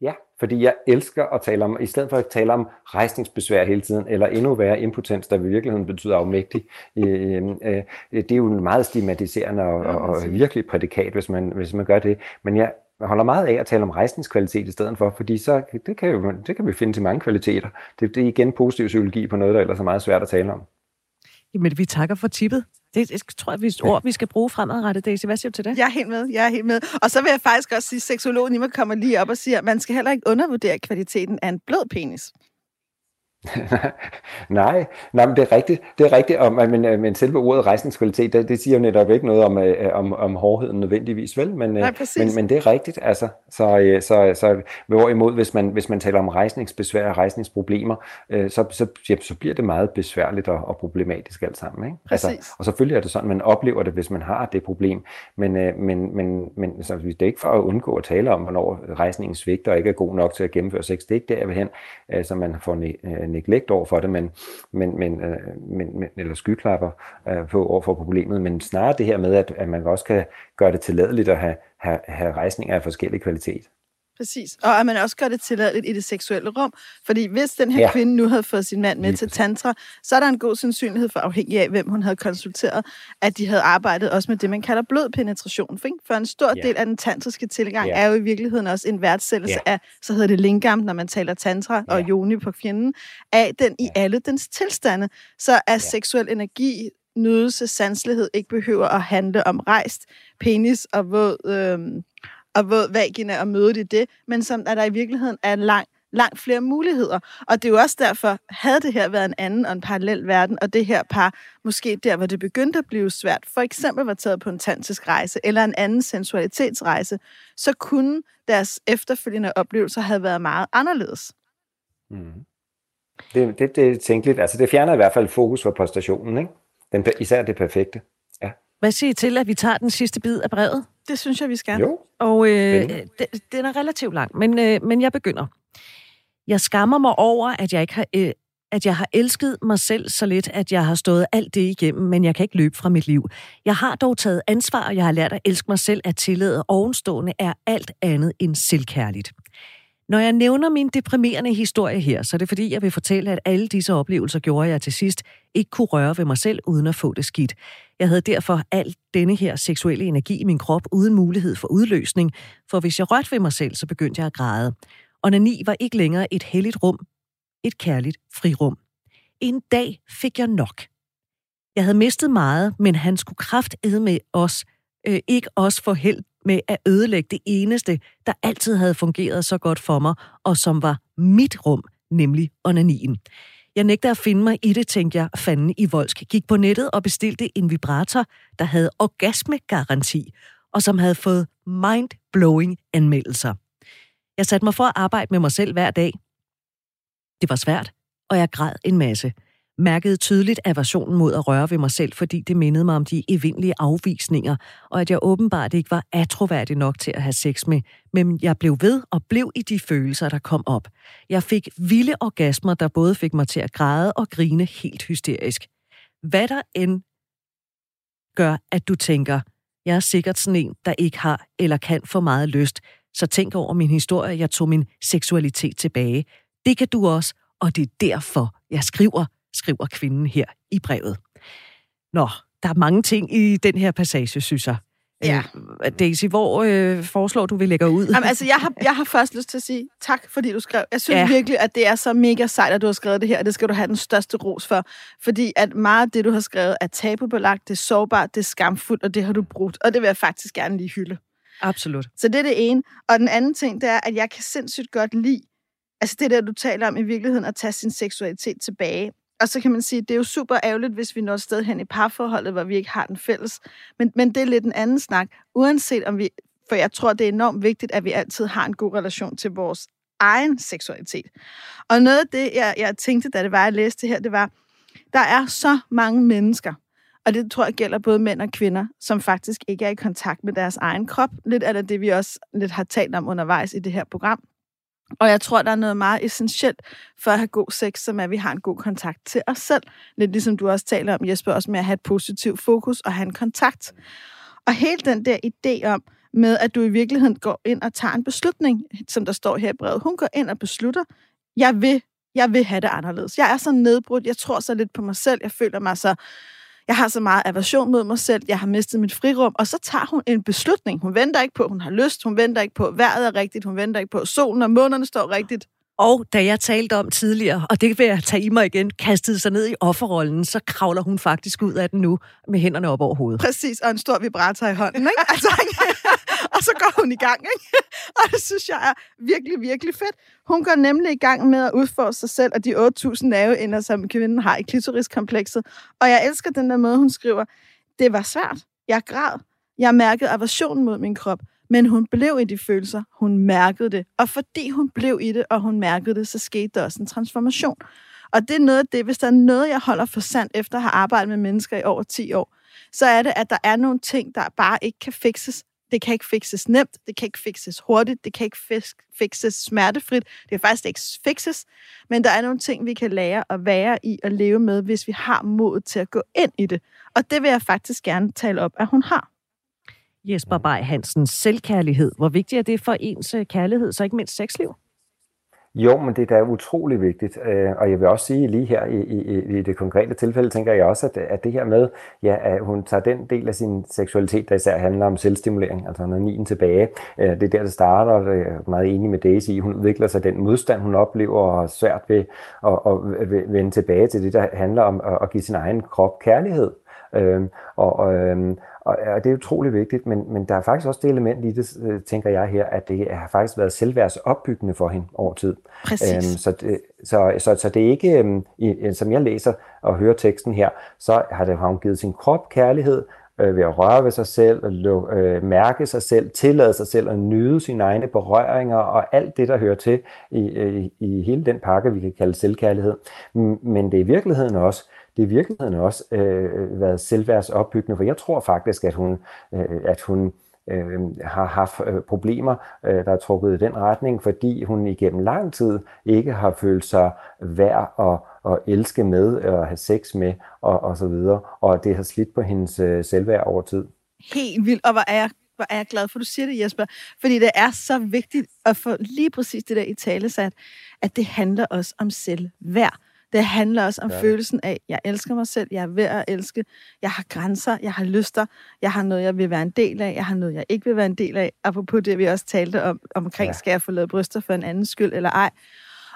Speaker 3: Ja, fordi jeg elsker at tale om, i stedet for at tale om rejsningsbesvær hele tiden, eller endnu værre impotens, der i virkeligheden betyder afmægtig, øh, øh, det er jo meget stigmatiserende og, og, og virkelig prædikat, hvis man, hvis man gør det. Men jeg holder meget af at tale om rejsningskvalitet i stedet for, fordi så, det, kan jo, det kan vi finde til mange kvaliteter. Det, det er igen positiv psykologi på noget, der ellers er meget svært at tale om.
Speaker 1: Jamen, vi takker for tippet. Det, det tror jeg, vi er ord, vi skal bruge fremadrettet, Daisy. Hvad siger du til det?
Speaker 2: Jeg er helt med, jeg er helt med. Og så vil jeg faktisk også sige, at seksologen i mig kommer lige op og siger, at man skal heller ikke undervurdere kvaliteten af en blød penis.
Speaker 3: nej, nej, men det er rigtigt, det er rigtigt, om, men, øh, men selve ordet rejsningskvalitet, det, det siger jo netop ikke noget om, øh, om, om hårdheden nødvendigvis, vel? Men, nej, men, men det er rigtigt, altså. Så, så, så hvorimod, hvis man, hvis man taler om rejsningsbesvær og rejsningsproblemer, så, så, ja, så bliver det meget besværligt og, og problematisk alt sammen, ikke? Altså, og selvfølgelig er det sådan, man oplever det, hvis man har det problem, men, men, men, men så det er ikke for at undgå at tale om, hvornår rejsningen svigter og ikke er god nok til at gennemføre sex, det er ikke der, jeg vil hen, så man får neglekt over for det, men, men, men, øh, men, men, eller skyklapper øh, på over for problemet, men snarere det her med, at, at man også kan gøre det tilladeligt at have, have, have rejsninger af forskellig kvalitet.
Speaker 2: Præcis. Og at man også gør det tilladeligt i det seksuelle rum. Fordi hvis den her ja. kvinde nu havde fået sin mand med Lige til tantra, så er der en god sandsynlighed for, afhængig af, hvem hun havde konsulteret, at de havde arbejdet også med det, man kalder blodpenetration. For en stor ja. del af den tantriske tilgang ja. er jo i virkeligheden også en værdsættelse ja. af, så hedder det lingam, når man taler tantra ja. og yoni på fjenden, af den i alle dens tilstande. Så er ja. seksuel energi, nydelse, sanslighed ikke behøver at handle om rejst penis og våd... Øh, og våd vagina og møde i det, men som at der i virkeligheden er lang, langt flere muligheder. Og det er jo også derfor, havde det her været en anden og en parallel verden, og det her par, måske der, hvor det begyndte at blive svært, for eksempel var taget på en tantisk rejse, eller en anden sensualitetsrejse, så kunne deres efterfølgende oplevelser have været meget anderledes. Mm.
Speaker 3: Det, det, det er tænkeligt. Altså, det fjerner i hvert fald fokus på præstationen, ikke? Den, især det perfekte. Ja.
Speaker 1: Hvad siger I til, at vi tager den sidste bid af brevet?
Speaker 2: Det synes jeg, vi skal.
Speaker 3: Jo.
Speaker 1: Og øh, den, den er relativt lang, men, øh, men jeg begynder. Jeg skammer mig over, at jeg ikke har... Øh, at jeg har elsket mig selv så lidt, at jeg har stået alt det igennem, men jeg kan ikke løbe fra mit liv. Jeg har dog taget ansvar, og jeg har lært at elske mig selv, at tillade ovenstående er alt andet end selvkærligt. Når jeg nævner min deprimerende historie her, så er det fordi, jeg vil fortælle, at alle disse oplevelser gjorde, at jeg til sidst ikke kunne røre ved mig selv, uden at få det skidt. Jeg havde derfor al denne her seksuelle energi i min krop, uden mulighed for udløsning, for hvis jeg rørte ved mig selv, så begyndte jeg at græde. Og Nani var ikke længere et helligt rum, et kærligt frirum. En dag fik jeg nok. Jeg havde mistet meget, men han skulle kraftede med os, øh, ikke os for held med at ødelægge det eneste, der altid havde fungeret så godt for mig, og som var mit rum, nemlig onanien. Jeg nægter at finde mig i det, tænkte jeg, fanden i voldsk. Gik på nettet og bestilte en vibrator, der havde orgasmegaranti, og som havde fået mind-blowing anmeldelser. Jeg satte mig for at arbejde med mig selv hver dag. Det var svært, og jeg græd en masse mærkede tydeligt aversionen mod at røre ved mig selv, fordi det mindede mig om de evindelige afvisninger, og at jeg åbenbart ikke var atroværdig nok til at have sex med, men jeg blev ved og blev i de følelser, der kom op. Jeg fik vilde orgasmer, der både fik mig til at græde og grine helt hysterisk. Hvad der end gør, at du tænker, jeg er sikkert sådan en, der ikke har eller kan få meget lyst, så tænk over min historie, jeg tog min seksualitet tilbage. Det kan du også, og det er derfor, jeg skriver skriver kvinden her i brevet. Nå, der er mange ting i den her passage, synes jeg.
Speaker 2: Ja.
Speaker 1: Øh, Daisy, hvor øh, foreslår du, vi lægger ud?
Speaker 2: Jamen, altså, jeg har, jeg har først lyst til at sige tak, fordi du skrev. Jeg synes ja. virkelig, at det er så mega sejt, at du har skrevet det her, og det skal du have den største ros for. Fordi at meget af det, du har skrevet, er tabubelagt, det er sårbart, det er skamfuldt, og det har du brugt. Og det vil jeg faktisk gerne lige hylde.
Speaker 1: Absolut.
Speaker 2: Så det er det ene. Og den anden ting, det er, at jeg kan sindssygt godt lide, altså det der, du taler om i virkeligheden, at tage sin seksualitet tilbage. Og så kan man sige, at det er jo super ærgerligt, hvis vi når et sted hen i parforholdet, hvor vi ikke har den fælles. Men, men det er lidt en anden snak. Uanset om vi... For jeg tror, det er enormt vigtigt, at vi altid har en god relation til vores egen seksualitet. Og noget af det, jeg, jeg tænkte, da det var, jeg læste det her, det var, der er så mange mennesker, og det tror jeg gælder både mænd og kvinder, som faktisk ikke er i kontakt med deres egen krop. Lidt af det, vi også lidt har talt om undervejs i det her program. Og jeg tror, der er noget meget essentielt for at have god sex, som er, at vi har en god kontakt til os selv. Lidt ligesom du også taler om, Jesper, også med at have et positivt fokus og have en kontakt. Og hele den der idé om, med at du i virkeligheden går ind og tager en beslutning, som der står her i brevet. Hun går ind og beslutter, jeg vil, jeg vil have det anderledes. Jeg er så nedbrudt, jeg tror så lidt på mig selv, jeg føler mig så jeg har så meget aversion mod mig selv, jeg har mistet mit frirum, og så tager hun en beslutning. Hun venter ikke på, at hun har lyst, hun venter ikke på, at vejret er rigtigt, hun venter ikke på, at solen og månerne står rigtigt.
Speaker 1: Og da jeg talte om tidligere, og det vil jeg tage i mig igen, kastede sig ned i offerrollen, så kravler hun faktisk ud af den nu med hænderne op over hovedet.
Speaker 2: Præcis, og en stor vibrator i hånden, ikke? Altså, og så går hun i gang, ikke? Og det synes jeg er virkelig, virkelig fedt. Hun går nemlig i gang med at udfordre sig selv og de 8.000 nerveender, som kvinden har i klitoriskomplekset. Og jeg elsker den der måde, hun skriver, det var svært. Jeg græd. Jeg mærkede aversionen mod min krop. Men hun blev i de følelser. Hun mærkede det. Og fordi hun blev i det, og hun mærkede det, så skete der også en transformation. Og det er noget af det, hvis der er noget, jeg holder for sandt efter at have arbejdet med mennesker i over 10 år, så er det, at der er nogle ting, der bare ikke kan fikses. Det kan ikke fikses nemt, det kan ikke fikses hurtigt, det kan ikke fikses smertefrit, det kan faktisk ikke fikses, men der er nogle ting, vi kan lære at være i og leve med, hvis vi har mod til at gå ind i det. Og det vil jeg faktisk gerne tale op, at hun har.
Speaker 1: Jesper Bay Hansens selvkærlighed. Hvor vigtigt er det for ens øh, kærlighed, så ikke mindst sexliv?
Speaker 3: Jo, men det er da utrolig vigtigt, øh, og jeg vil også sige lige her i, i, i det konkrete tilfælde, tænker jeg også, at, at det her med, ja, at hun tager den del af sin seksualitet, der især handler om selvstimulering, altså når nien tilbage, øh, det er der, det starter, og jeg er meget enig med Daisy hun udvikler sig den modstand, hun oplever, og har svært ved at, at vende tilbage til det, der handler om at give sin egen krop kærlighed. Øhm, og, og, øhm, og, og det er utrolig vigtigt, men, men der er faktisk også det element i det, øh, tænker jeg her, at det har faktisk været selvværdsopbyggende for hende over tid.
Speaker 2: Præcis. Øhm,
Speaker 3: så, det, så, så, så det er ikke, øhm, i, som jeg læser og hører teksten her, så har, det, har hun givet sin krop kærlighed, øh, ved at røre ved sig selv, øh, mærke sig selv, tillade sig selv at nyde sine egne berøringer og alt det, der hører til i, i, i hele den pakke, vi kan kalde selvkærlighed. Men det er i virkeligheden også det i virkeligheden også øh, været selvværdsopbyggende, for jeg tror faktisk, at hun, øh, at hun øh, har haft øh, problemer, øh, der er trukket i den retning, fordi hun igennem lang tid ikke har følt sig værd at, at elske med, og have sex med, og, og så videre, og det har slidt på hendes øh, selvværd over tid.
Speaker 2: Helt vildt, og hvor er jeg hvor er jeg glad for, at du siger det, Jesper. Fordi det er så vigtigt at få lige præcis det der i tale sat, at det handler også om selvværd. Det handler også om ja. følelsen af, jeg elsker mig selv, jeg er ved at elske, jeg har grænser, jeg har lyster, jeg har noget, jeg vil være en del af, jeg har noget, jeg ikke vil være en del af. Apropos det, vi også talte om, omkring, ja. skal jeg få lavet bryster for en anden skyld eller ej.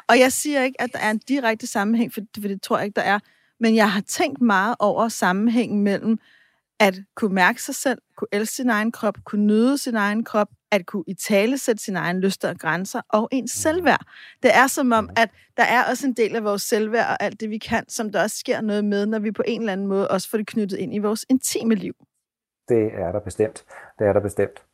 Speaker 2: Og jeg siger ikke, at der er en direkte sammenhæng, for, for det tror jeg ikke, der er. Men jeg har tænkt meget over sammenhængen mellem at kunne mærke sig selv, kunne elske sin egen krop, kunne nyde sin egen krop, at kunne i tale sætte sine egne lyster og grænser, og ens selvværd. Det er som om, at der er også en del af vores selvværd og alt det, vi kan, som der også sker noget med, når vi på en eller anden måde også får det knyttet ind i vores intime liv.
Speaker 3: Det er der bestemt. Det er der bestemt.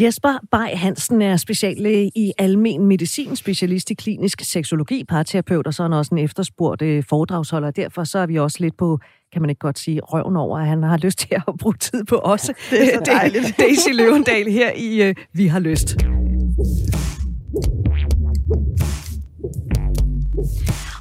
Speaker 1: Jesper Bay Hansen er speciallæge i almen medicin, specialist i klinisk seksologi, parterapeut, og så er han også en efterspurgt øh, foredragsholder. Derfor så er vi også lidt på, kan man ikke godt sige, røven over, at han har lyst til at bruge tid på os.
Speaker 2: Det er så dejligt.
Speaker 1: Daisy Løvendal her i uh, Vi har lyst.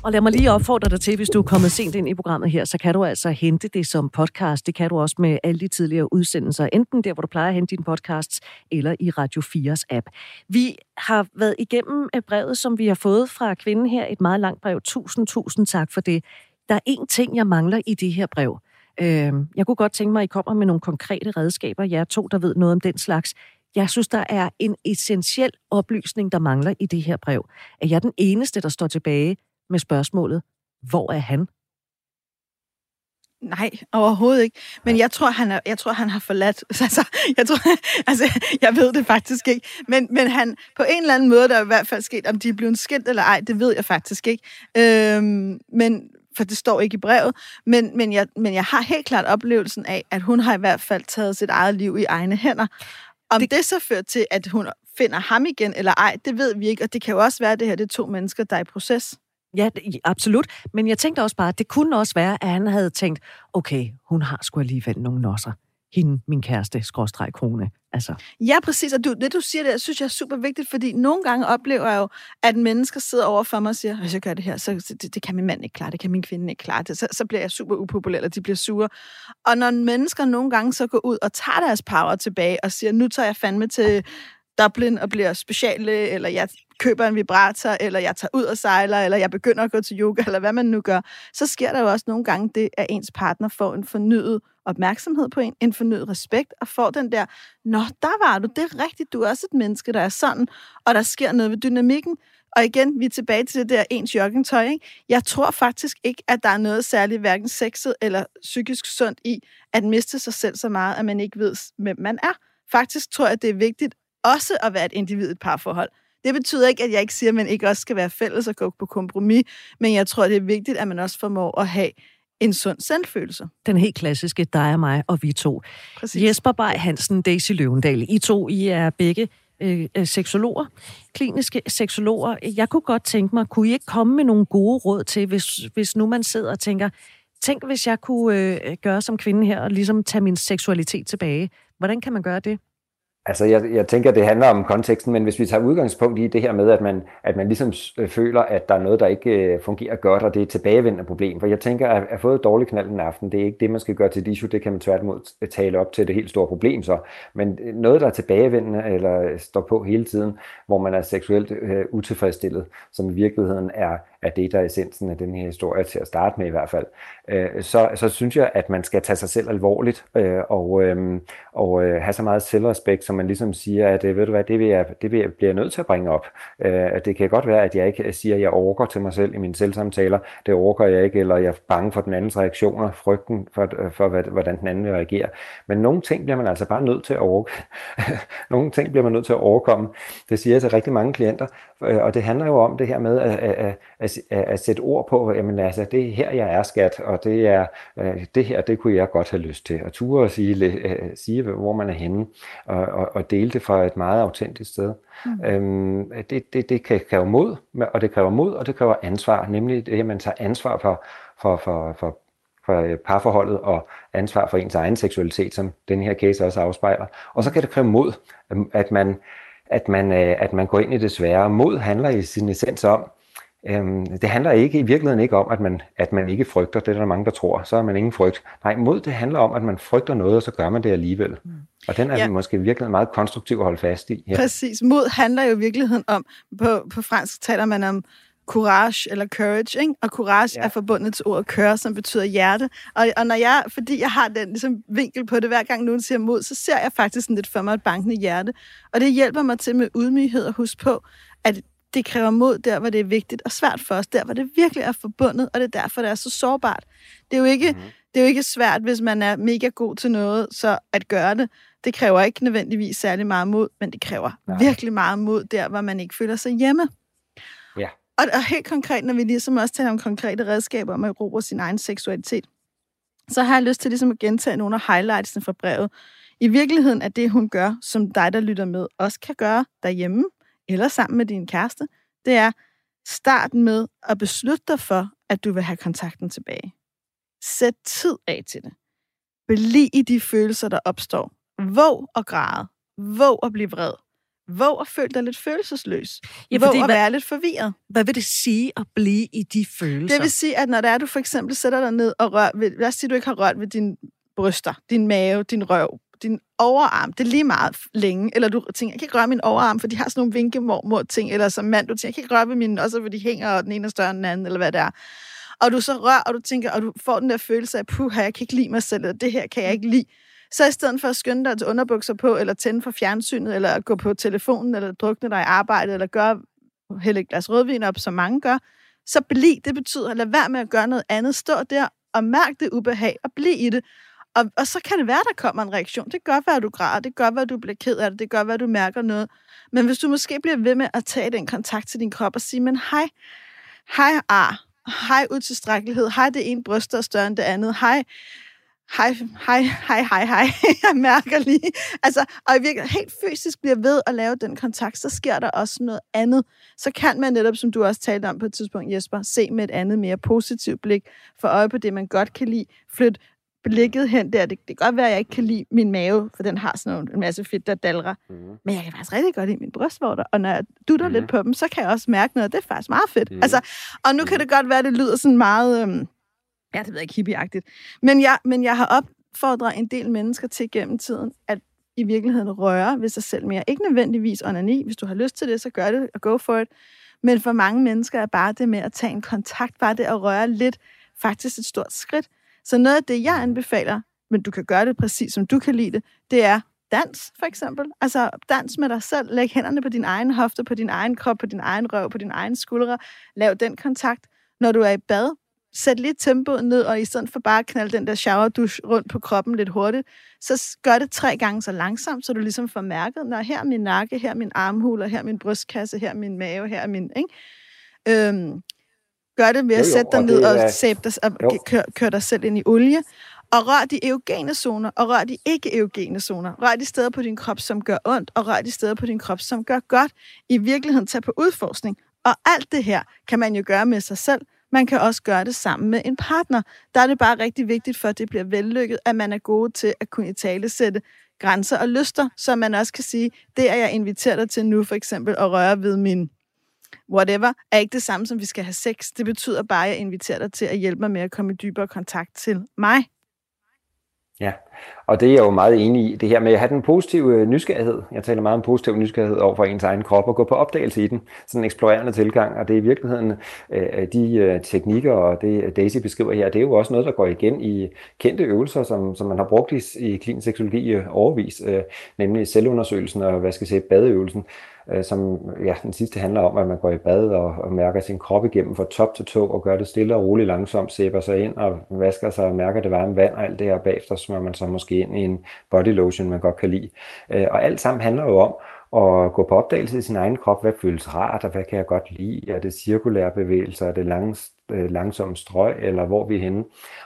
Speaker 1: Og lad mig lige opfordre dig til, hvis du er kommet sent ind i programmet her, så kan du altså hente det som podcast. Det kan du også med alle de tidligere udsendelser, enten der, hvor du plejer at hente dine podcasts, eller i Radio 4's app. Vi har været igennem et brevet, som vi har fået fra kvinden her, et meget langt brev. Tusind, tusind tak for det. Der er én ting, jeg mangler i det her brev. Øh, jeg kunne godt tænke mig, at I kommer med nogle konkrete redskaber, jer to, der ved noget om den slags. Jeg synes, der er en essentiel oplysning, der mangler i det her brev. Er jeg den eneste, der står tilbage med spørgsmålet, hvor er han?
Speaker 2: Nej, overhovedet ikke. Men jeg tror, han, er, jeg tror, han har forladt. Altså, jeg, tror, altså, jeg ved det faktisk ikke. Men, men han, på en eller anden måde, der er i hvert fald sket, om de er blevet skilt eller ej, det ved jeg faktisk ikke. Øhm, men, for det står ikke i brevet. Men, men, jeg, men jeg har helt klart oplevelsen af, at hun har i hvert fald taget sit eget liv i egne hænder. Om det, det så fører til, at hun finder ham igen eller ej, det ved vi ikke. Og det kan jo også være, at det her det er to mennesker, der er i proces.
Speaker 1: Ja, absolut. Men jeg tænkte også bare, at det kunne også være, at han havde tænkt, okay, hun har sgu alligevel nogle nosser. Hende, min kæreste, skråstreg kone. Altså.
Speaker 2: Ja, præcis. Og du, det, du siger, det synes jeg er super vigtigt, fordi nogle gange oplever jeg jo, at mennesker sidder over for mig og siger, hvis jeg gør det her, så det, det kan min mand ikke klare, det kan min kvinde ikke klare, det, så, så bliver jeg super upopulær, eller de bliver sure. Og når mennesker nogle gange så går ud og tager deres power tilbage og siger, nu tager jeg fandme til Dublin og bliver speciallæge, eller jeg køber en vibrator, eller jeg tager ud og sejler, eller jeg begynder at gå til yoga, eller hvad man nu gør, så sker der jo også nogle gange det, at ens partner får en fornyet opmærksomhed på en, en fornyet respekt, og får den der, nå, der var du, det er rigtigt, du er også et menneske, der er sådan, og der sker noget ved dynamikken. Og igen, vi er tilbage til det der ens joggingtøj. Ikke? Jeg tror faktisk ikke, at der er noget særligt hverken sexet eller psykisk sundt i at miste sig selv så meget, at man ikke ved, hvem man er. Faktisk tror jeg, at det er vigtigt også at være et individ i et parforhold. Det betyder ikke, at jeg ikke siger, at man ikke også skal være fælles og gå på kompromis, men jeg tror, det er vigtigt, at man også formår at have en sund selvfølelse.
Speaker 1: Den helt klassiske dig og mig og vi to. Præcis. Jesper Bay Hansen, Daisy Løvendal. I to, I er begge øh, øh, seksologer, kliniske seksologer. Jeg kunne godt tænke mig, kunne I ikke komme med nogle gode råd til, hvis, hvis nu man sidder og tænker, tænk hvis jeg kunne øh, gøre som kvinde her, og ligesom tage min seksualitet tilbage. Hvordan kan man gøre det?
Speaker 3: Altså, jeg, jeg tænker, det handler om konteksten, men hvis vi tager udgangspunkt i det her med, at man, at man ligesom øh, føler, at der er noget, der ikke øh, fungerer godt, og det er et tilbagevendende problem. For jeg tænker, at at fået dårlig knald den aften, det er ikke det, man skal gøre til issue, det kan man tværtimod øh, tale op til det helt store problem så. Men øh, noget, der er tilbagevendende, eller står på hele tiden, hvor man er seksuelt øh, utilfredsstillet, som i virkeligheden er, er det, der er essensen af den her historie til at starte med i hvert fald, øh, så, så synes jeg, at man skal tage sig selv alvorligt, øh, og, øh, og øh, have så meget selvrespekt, som man ligesom siger, at øh, ved du hvad, det, vil jeg, det vil jeg, bliver jeg nødt til at bringe op. Øh, det kan godt være, at jeg ikke siger, at jeg overgår til mig selv i mine selvsamtaler. Det overgår jeg ikke, eller jeg er bange for den andens reaktioner, frygten for, øh, for hvordan den anden vil reagere. Men nogle ting bliver man altså bare nødt til at overgå. nogle ting bliver man nødt til at overkomme. Det siger jeg til rigtig mange klienter, øh, og det handler jo om det her med at, at, at, at, at sætte ord på, jamen altså, det er her, jeg er skat, og det er det her, det kunne jeg godt have lyst til. At ture og sige, sige hvor man er henne, og, og, og dele det fra et meget autentisk sted. Mm. Øhm, det, det, det kan kræve mod, og det kræver mod, og det kræver ansvar, nemlig det, at man tager ansvar for, for, for, for, for øh, parforholdet og ansvar for ens egen seksualitet, som den her case også afspejler. Og så kan det kræve mod, at man, at man, øh, at man går ind i det svære. Mod handler i sin essens om, Øhm, det handler ikke i virkeligheden ikke om, at man, at man ikke frygter, det er der mange, der tror, så er man ingen frygt. Nej, mod det handler om, at man frygter noget, og så gør man det alligevel. Mm. Og den er ja. måske virkelig meget konstruktiv at holde fast i.
Speaker 2: Ja. Præcis. Mod handler jo i virkeligheden om, på, på fransk taler man om courage eller courage, ikke? og courage ja. er forbundet til ordet køre, som betyder hjerte. Og, og når jeg, fordi jeg har den ligesom, vinkel på det, hver gang nogen siger mod, så ser jeg faktisk sådan lidt for mig et bankende hjerte. Og det hjælper mig til med ydmyghed at huske på, at det kræver mod der, hvor det er vigtigt og svært for os, der hvor det virkelig er forbundet, og det er derfor, det er så sårbart. Det er jo ikke, mm-hmm. det er jo ikke svært, hvis man er mega god til noget, så at gøre det. Det kræver ikke nødvendigvis særlig meget mod, men det kræver Nej. virkelig meget mod der, hvor man ikke føler sig hjemme.
Speaker 3: Ja.
Speaker 2: Og, og helt konkret, når vi ligesom også taler om konkrete redskaber om at erobre sin egen seksualitet, så har jeg lyst til ligesom at gentage nogle af highlightsene fra brevet. I virkeligheden er det, hun gør, som dig, der lytter med, også kan gøre derhjemme, eller sammen med din kæreste, det er start med at beslutte dig for, at du vil have kontakten tilbage. Sæt tid af til det. Bliv i de følelser, der opstår. Våg at græde. Våg at blive vred. Våg at føle dig lidt følelsesløs. Ja, Våg at være lidt forvirret.
Speaker 1: Hvad vil det sige at blive i de følelser?
Speaker 2: Det vil sige, at når det er, du for eksempel sætter dig ned og rører ved, lad os sige, du ikke har rørt ved dine bryster, din mave, din røv, din overarm, det er lige meget længe, eller du tænker, jeg kan ikke røre min overarm, for de har sådan nogle vinkemormor ting, eller som mand, du tænker, jeg kan ikke røre ved min, også for de hænger, og den ene er større end den anden, eller hvad det er. Og du så rører, og du tænker, og du får den der følelse af, puh, jeg kan ikke lide mig selv, eller det her kan jeg ikke lide. Så i stedet for at skynde dig til underbukser på, eller tænde for fjernsynet, eller gå på telefonen, eller drukne dig i arbejdet, eller gøre hælde et glas rødvin op, som mange gør, så bliv, det betyder, lad være med at gøre noget andet. Stå der og mærk det ubehag, og bliv i det. Og, og så kan det være, der kommer en reaktion. Det gør, godt at du græder. Det gør, godt at du bliver ked af det. Det gør, godt at du mærker noget. Men hvis du måske bliver ved med at tage den kontakt til din krop og sige, men hej, hej ar, hej utilstrækkelighed, hej det ene bryst er større end det andet, hej, hej, hej, hej, hej, hej, jeg mærker lige. Altså, og i virkeligheden helt fysisk bliver ved at lave den kontakt, så sker der også noget andet. Så kan man netop, som du også talte om på et tidspunkt, Jesper, se med et andet, mere positivt blik, for øje på det, man godt kan lide, flytte blikket hen der. Det, det kan godt være, at jeg ikke kan lide min mave, for den har sådan en masse fedt, der dalrer. Mm. Men jeg kan faktisk rigtig godt lide min brystvorter, og når jeg dutter mm. lidt på dem, så kan jeg også mærke noget. Det er faktisk meget fedt. Mm. Altså, og nu mm. kan det godt være, at det lyder sådan meget, øhm, ja, det ved jeg ikke, hippieagtigt. Men jeg, men jeg har opfordret en del mennesker til gennem tiden, at i virkeligheden røre ved sig selv mere. Ikke nødvendigvis onani. Hvis du har lyst til det, så gør det og go for it. Men for mange mennesker er bare det med at tage en kontakt, bare det at røre lidt, faktisk et stort skridt. Så noget af det, jeg anbefaler, men du kan gøre det præcis som du kan lide det, det er dans, for eksempel. Altså dans med dig selv. Læg hænderne på din egen hofte, på din egen krop, på din egen røv, på din egen skuldre. Lav den kontakt. Når du er i bad, sæt lidt tempoet ned, og i stedet for bare at knalde den der shower rundt på kroppen lidt hurtigt, så gør det tre gange så langsomt, så du ligesom får mærket, når her er min nakke, her er min armhule, her er min brystkasse, her er min mave, her er min... Ikke? Øhm, Gør det ved at jo, jo, sætte dig ned og, er... sæbe dig, og køre, kør dig selv ind i olie. Og rør de eugene zoner, og rør de ikke-eugene zoner. Rør de steder på din krop, som gør ondt, og rør de steder på din krop, som gør godt. I virkeligheden tage på udforskning. Og alt det her kan man jo gøre med sig selv. Man kan også gøre det sammen med en partner. Der er det bare rigtig vigtigt, for at det bliver vellykket, at man er god til at kunne i tale sætte grænser og lyster, så man også kan sige, det er jeg inviteret dig til nu, for eksempel at røre ved min whatever, er ikke det samme som, vi skal have sex. Det betyder bare, at jeg inviterer dig til at hjælpe mig med at komme i dybere kontakt til mig.
Speaker 3: Ja, og det er jeg jo meget enig i, det her med at have den positive øh, nysgerrighed. Jeg taler meget om positiv nysgerrighed over for ens egen krop og gå på opdagelse i den. Sådan en eksplorerende tilgang, og det er i virkeligheden øh, de øh, teknikker og det Daisy beskriver her, det er jo også noget, der går igen i kendte øvelser, som, som man har brugt i, i klinisk seksologi overvis, nemlig selvundersøgelsen og hvad skal jeg sige, badeøvelsen som ja, den sidste handler om, at man går i bad og, og mærker sin krop igennem fra top til tå og gør det stille og roligt langsomt, sæber sig ind og vasker sig og mærker det varme vand og alt det her bagefter smører man så måske ind i en body lotion, man godt kan lide. Øh, og alt sammen handler jo om at gå på opdagelse i sin egen krop. Hvad føles rart, og hvad kan jeg godt lide? Er det cirkulære bevægelser? Er det langs, øh, langsomme strøg, eller hvor vi er henne?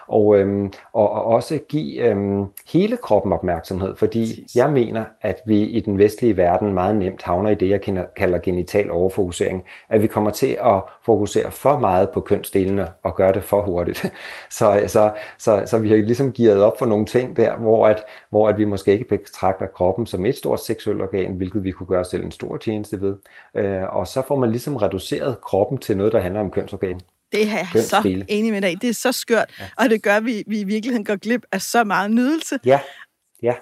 Speaker 3: Og, øhm, og, og også give øhm, hele kroppen opmærksomhed, fordi Præcis. jeg mener, at vi i den vestlige verden meget nemt havner i det, jeg kalder genital overfokusering. At vi kommer til at fokusere for meget på kønsdelene og gøre det for hurtigt. så, så, så, så vi har ligesom givet op for nogle ting der, hvor, at, hvor at vi måske ikke betragter kroppen som et stort seksuelt organ, hvilket vi kunne gøre selv en stor tjeneste ved. Øh, og så får man ligesom reduceret kroppen til noget, der handler om kønsorgan.
Speaker 2: Det er jeg så enig med dig Det er så skørt, ja. og det gør, at vi, vi i virkeligheden går glip af så meget nydelse.
Speaker 3: Ja. Ja.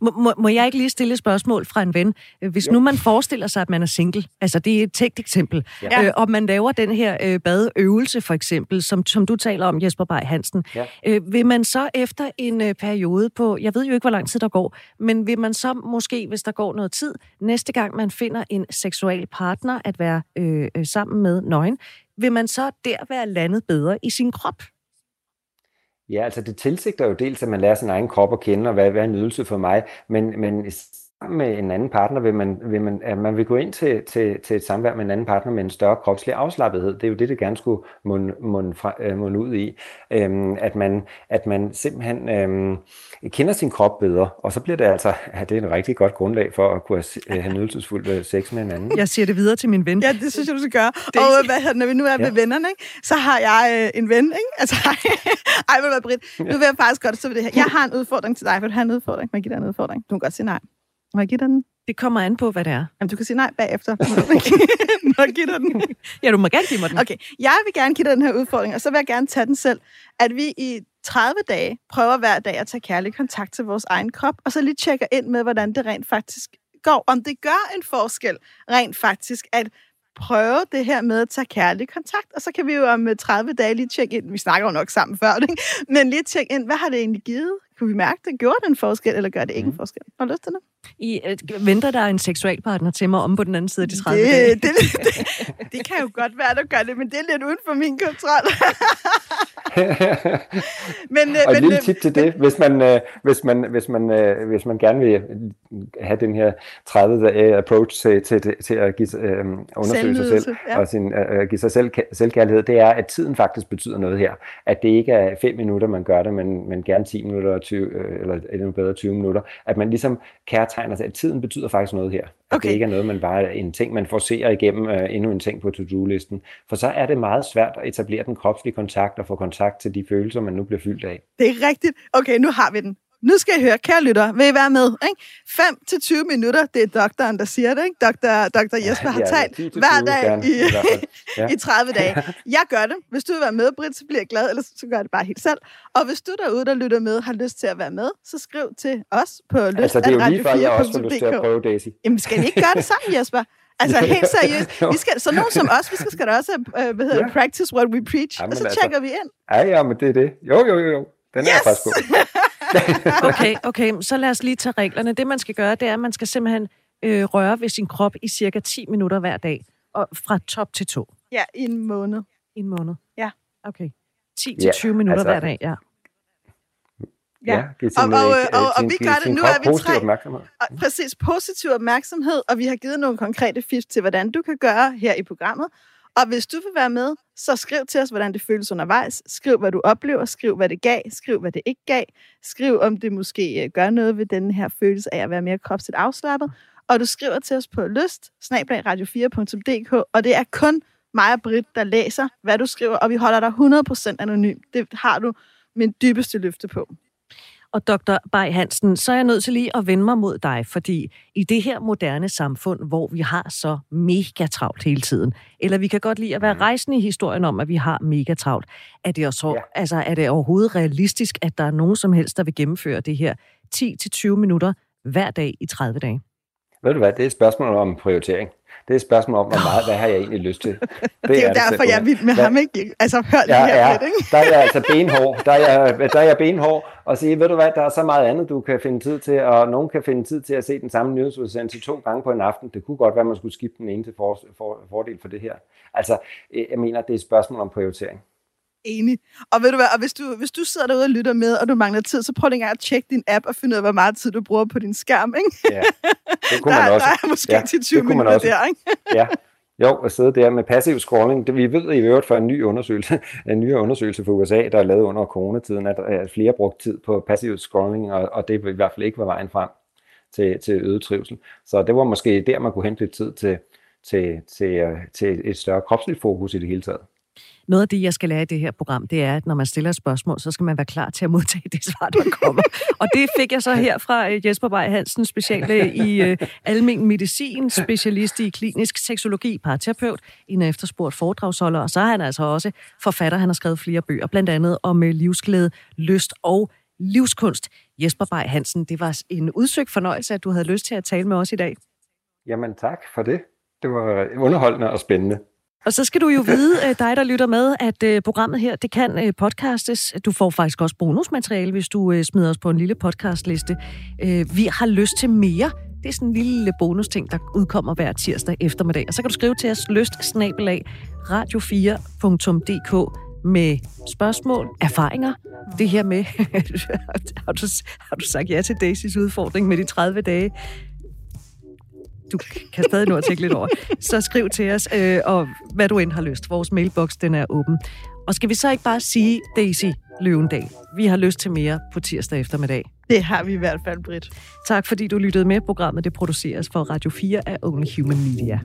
Speaker 1: Må, må, må jeg ikke lige stille et spørgsmål fra en ven? Hvis jo. nu man forestiller sig, at man er single, altså det er et tægt eksempel, ja. øh, og man laver den her øh, badeøvelse for eksempel, som, som du taler om, Jesper Bay Hansen, ja. øh, vil man så efter en øh, periode på, jeg ved jo ikke, hvor lang tid der går, men vil man så måske, hvis der går noget tid, næste gang man finder en seksuel partner at være øh, øh sammen med nøgen, vil man så der være landet bedre i sin krop?
Speaker 3: Ja, altså det tilsigter jo dels, at man lærer sin egen krop at kende, og hvad, hvad er en ydelse for mig, men, men med en anden partner vil man, vil man, at man vil gå ind til, til, til et samvær med en anden partner med en større kropslig afslappethed. Det er jo det, det gerne skulle munde, fra, øh, munde ud i. Øhm, at, man, at man simpelthen øhm, kender sin krop bedre, og så bliver det altså, ja, det er en rigtig godt grundlag for at kunne have, have nydelsesfuld øh, sex med en anden.
Speaker 1: Jeg siger det videre til min ven.
Speaker 2: Ja, det synes jeg, du skal gøre. Det og øh, hvad, når vi nu er ja. ved vennerne, ikke, så har jeg øh, en ven, ikke? Altså, ej, ej, Britt, nu vil jeg faktisk godt stå ved det her. Jeg har en udfordring til dig, for du har en udfordring. Må jeg give dig en udfordring? Du kan godt sige nej. Må jeg give dig den?
Speaker 1: Det kommer an på, hvad det er.
Speaker 2: Jamen, du kan sige nej bagefter. må jeg give dig den?
Speaker 1: ja, du må gerne give mig den.
Speaker 2: Okay, jeg vil gerne give dig den her udfordring, og så vil jeg gerne tage den selv. At vi i 30 dage prøver hver dag at tage kærlig kontakt til vores egen krop, og så lige tjekker ind med, hvordan det rent faktisk går. Om det gør en forskel rent faktisk, at prøve det her med at tage kærlig kontakt, og så kan vi jo om 30 dage lige tjekke ind, vi snakker jo nok sammen før, ikke? men lige tjekke ind, hvad har det egentlig givet? Kunne vi mærke det? Gjorde det en forskel, eller gør det ikke mm. en forskel? Har du lyst til det?
Speaker 1: I, uh, venter der en seksualpartner til mig om på den anden side af de 30
Speaker 2: det,
Speaker 1: dage?
Speaker 2: Det, det, det kan jo godt være, der gør det, men det er lidt uden for min kontrol.
Speaker 3: men, uh, og et men, lille øh, tip til det, hvis man, hvis, man, hvis, man, hvis man gerne vil have den her 30 approach til, til, til at give, uh, undersøge sig selv ja. og sin, uh, give sig selv selvkærlighed, det er, at tiden faktisk betyder noget her. At det ikke er 5 minutter, man gør det, men, men gerne 10 minutter, 20, eller endnu bedre 20 minutter. At man ligesom kærtegner sig, at tiden betyder faktisk noget her. At okay. det ikke er noget, man bare en ting, man forser igennem uh, endnu en ting på to-do-listen. For så er det meget svært at etablere den kropslige kontakt og få kontakt til de følelser, man nu bliver fyldt af.
Speaker 2: Det er rigtigt. Okay, nu har vi den. Nu skal I høre, kære lytter, vil I være med? Ikke? 5 til 20 minutter, det er doktoren, der siger det. Ikke? Dr. Dr. Jesper har ja, talt hver dag gerne, i, ja. i 30 dage. Jeg gør det. Hvis du vil være med, Britt, så bliver jeg glad, eller så gør jeg det bare helt selv. Og hvis du derude, der lytter med, har lyst til at være med, så skriv til os på lyst
Speaker 3: Altså, det er jo lige før, jeg også har lyst til at prøve, Daisy.
Speaker 2: Jamen, skal vi ikke gøre det sammen, Jesper? Altså helt seriøst. Vi skal, så nogen som os, vi skal, skal da også uh, hvad hedder, ja. practice what we preach, Jamen, og så altså, tjekker vi ind.
Speaker 3: Ja, ja, men det er det. Jo, jo, jo. Den yes! er faktisk god.
Speaker 1: okay, okay, så lad os lige tage reglerne. Det, man skal gøre, det er, at man skal simpelthen øh, røre ved sin krop i cirka 10 minutter hver dag. Og fra top til to.
Speaker 2: Ja, i en måned.
Speaker 1: I en måned?
Speaker 2: Ja.
Speaker 1: Okay. 10 til 20 minutter altså, hver dag, ja.
Speaker 2: Ja, ja og, og, og, og, og vi gør det, nu er vi tre. Opmærksomhed. Og, præcis, positiv opmærksomhed, og vi har givet nogle konkrete fif til, hvordan du kan gøre her i programmet. Og hvis du vil være med, så skriv til os, hvordan det føles undervejs. Skriv, hvad du oplever. Skriv, hvad det gav. Skriv, hvad det ikke gav. Skriv, om det måske øh, gør noget ved den her følelse af at være mere kropsligt afslappet. Og du skriver til os på lyst, radio4.dk, og det er kun mig og Britt, der læser, hvad du skriver, og vi holder dig 100% anonym. Det har du min dybeste løfte på.
Speaker 1: Og dr. Bay Hansen, så er jeg nødt til lige at vende mig mod dig, fordi i det her moderne samfund, hvor vi har så mega travlt hele tiden, eller vi kan godt lide at være mm. rejsende i historien om, at vi har mega travlt, er det, også, ja. altså, er det overhovedet realistisk, at der er nogen som helst, der vil gennemføre det her 10-20 minutter hver dag i 30 dage?
Speaker 3: Ved du hvad, det er et spørgsmål om prioritering. Det er et spørgsmål om, hvor meget, hvad har jeg egentlig lyst til.
Speaker 2: Det, det er jo er derfor, jeg er vild med hvad? ham, ikke? Altså, hør lige
Speaker 3: ja,
Speaker 2: her
Speaker 3: ja,
Speaker 2: lidt, ikke?
Speaker 3: Der er jeg altså benhård. Der er jeg, der er jeg benhård og sige, ved du hvad, der er så meget andet, du kan finde tid til, og nogen kan finde tid til at se den samme nyhedsudsendelse to gange på en aften. Det kunne godt være, man skulle skifte den ene til for, for, fordel for det her. Altså, jeg mener, det er et spørgsmål om prioritering.
Speaker 2: Enig. Og ved du hvad, og hvis du, hvis du sidder derude og lytter med, og du mangler tid, så prøv lige at tjekke din app og finde ud af, hvor meget tid du bruger på din skærm, ikke? Ja,
Speaker 3: det kunne der, man også.
Speaker 2: Der er måske ja, til 20 minutter der, ikke?
Speaker 3: ja, jo, at sidde der med passiv scrolling. Det, vi ved i øvrigt fra en ny undersøgelse, en ny undersøgelse for USA, der er lavet under coronatiden, at, at flere brugt tid på passiv scrolling, og, og det i hvert fald ikke var vejen frem til, til øget trivsel. Så det var måske der, man kunne hente lidt tid til, til, til, til et større kropsligt fokus i det hele taget.
Speaker 1: Noget af det, jeg skal lære i det her program, det er, at når man stiller et spørgsmål, så skal man være klar til at modtage det svar, der kommer. og det fik jeg så her fra øh, Jesper Bay Hansen, speciallæge øh, i øh, almen medicin, specialist i klinisk seksologi, parterapeut, en efterspurgt foredragsholder, og så er han altså også forfatter. Han har skrevet flere bøger, blandt andet om øh, livsglæde, lyst og livskunst. Jesper Bay Hansen, det var en udsøgt fornøjelse, at du havde lyst til at tale med os i dag.
Speaker 3: Jamen tak for det. Det var underholdende og spændende.
Speaker 1: Og så skal du jo vide, øh, dig der lytter med, at øh, programmet her, det kan øh, podcastes. Du får faktisk også bonusmateriale, hvis du smider os på en lille podcastliste. Vi har lyst til mere. Det er sådan en lille bonusting, der udkommer hver tirsdag eftermiddag. Og så kan du skrive til os lyst radio4.dk med spørgsmål, erfaringer. Det her med, har, du, har du sagt ja til Daisys udfordring med de 30 dage? du kan stadig nå at tænke lidt over, så skriv til os, øh, og hvad du end har lyst. Vores mailbox, den er åben. Og skal vi så ikke bare sige, Daisy Løvendal, vi har lyst til mere på tirsdag eftermiddag.
Speaker 2: Det har vi i hvert fald, Britt.
Speaker 1: Tak fordi du lyttede med. Programmet det produceres for Radio 4 af Only Human Media.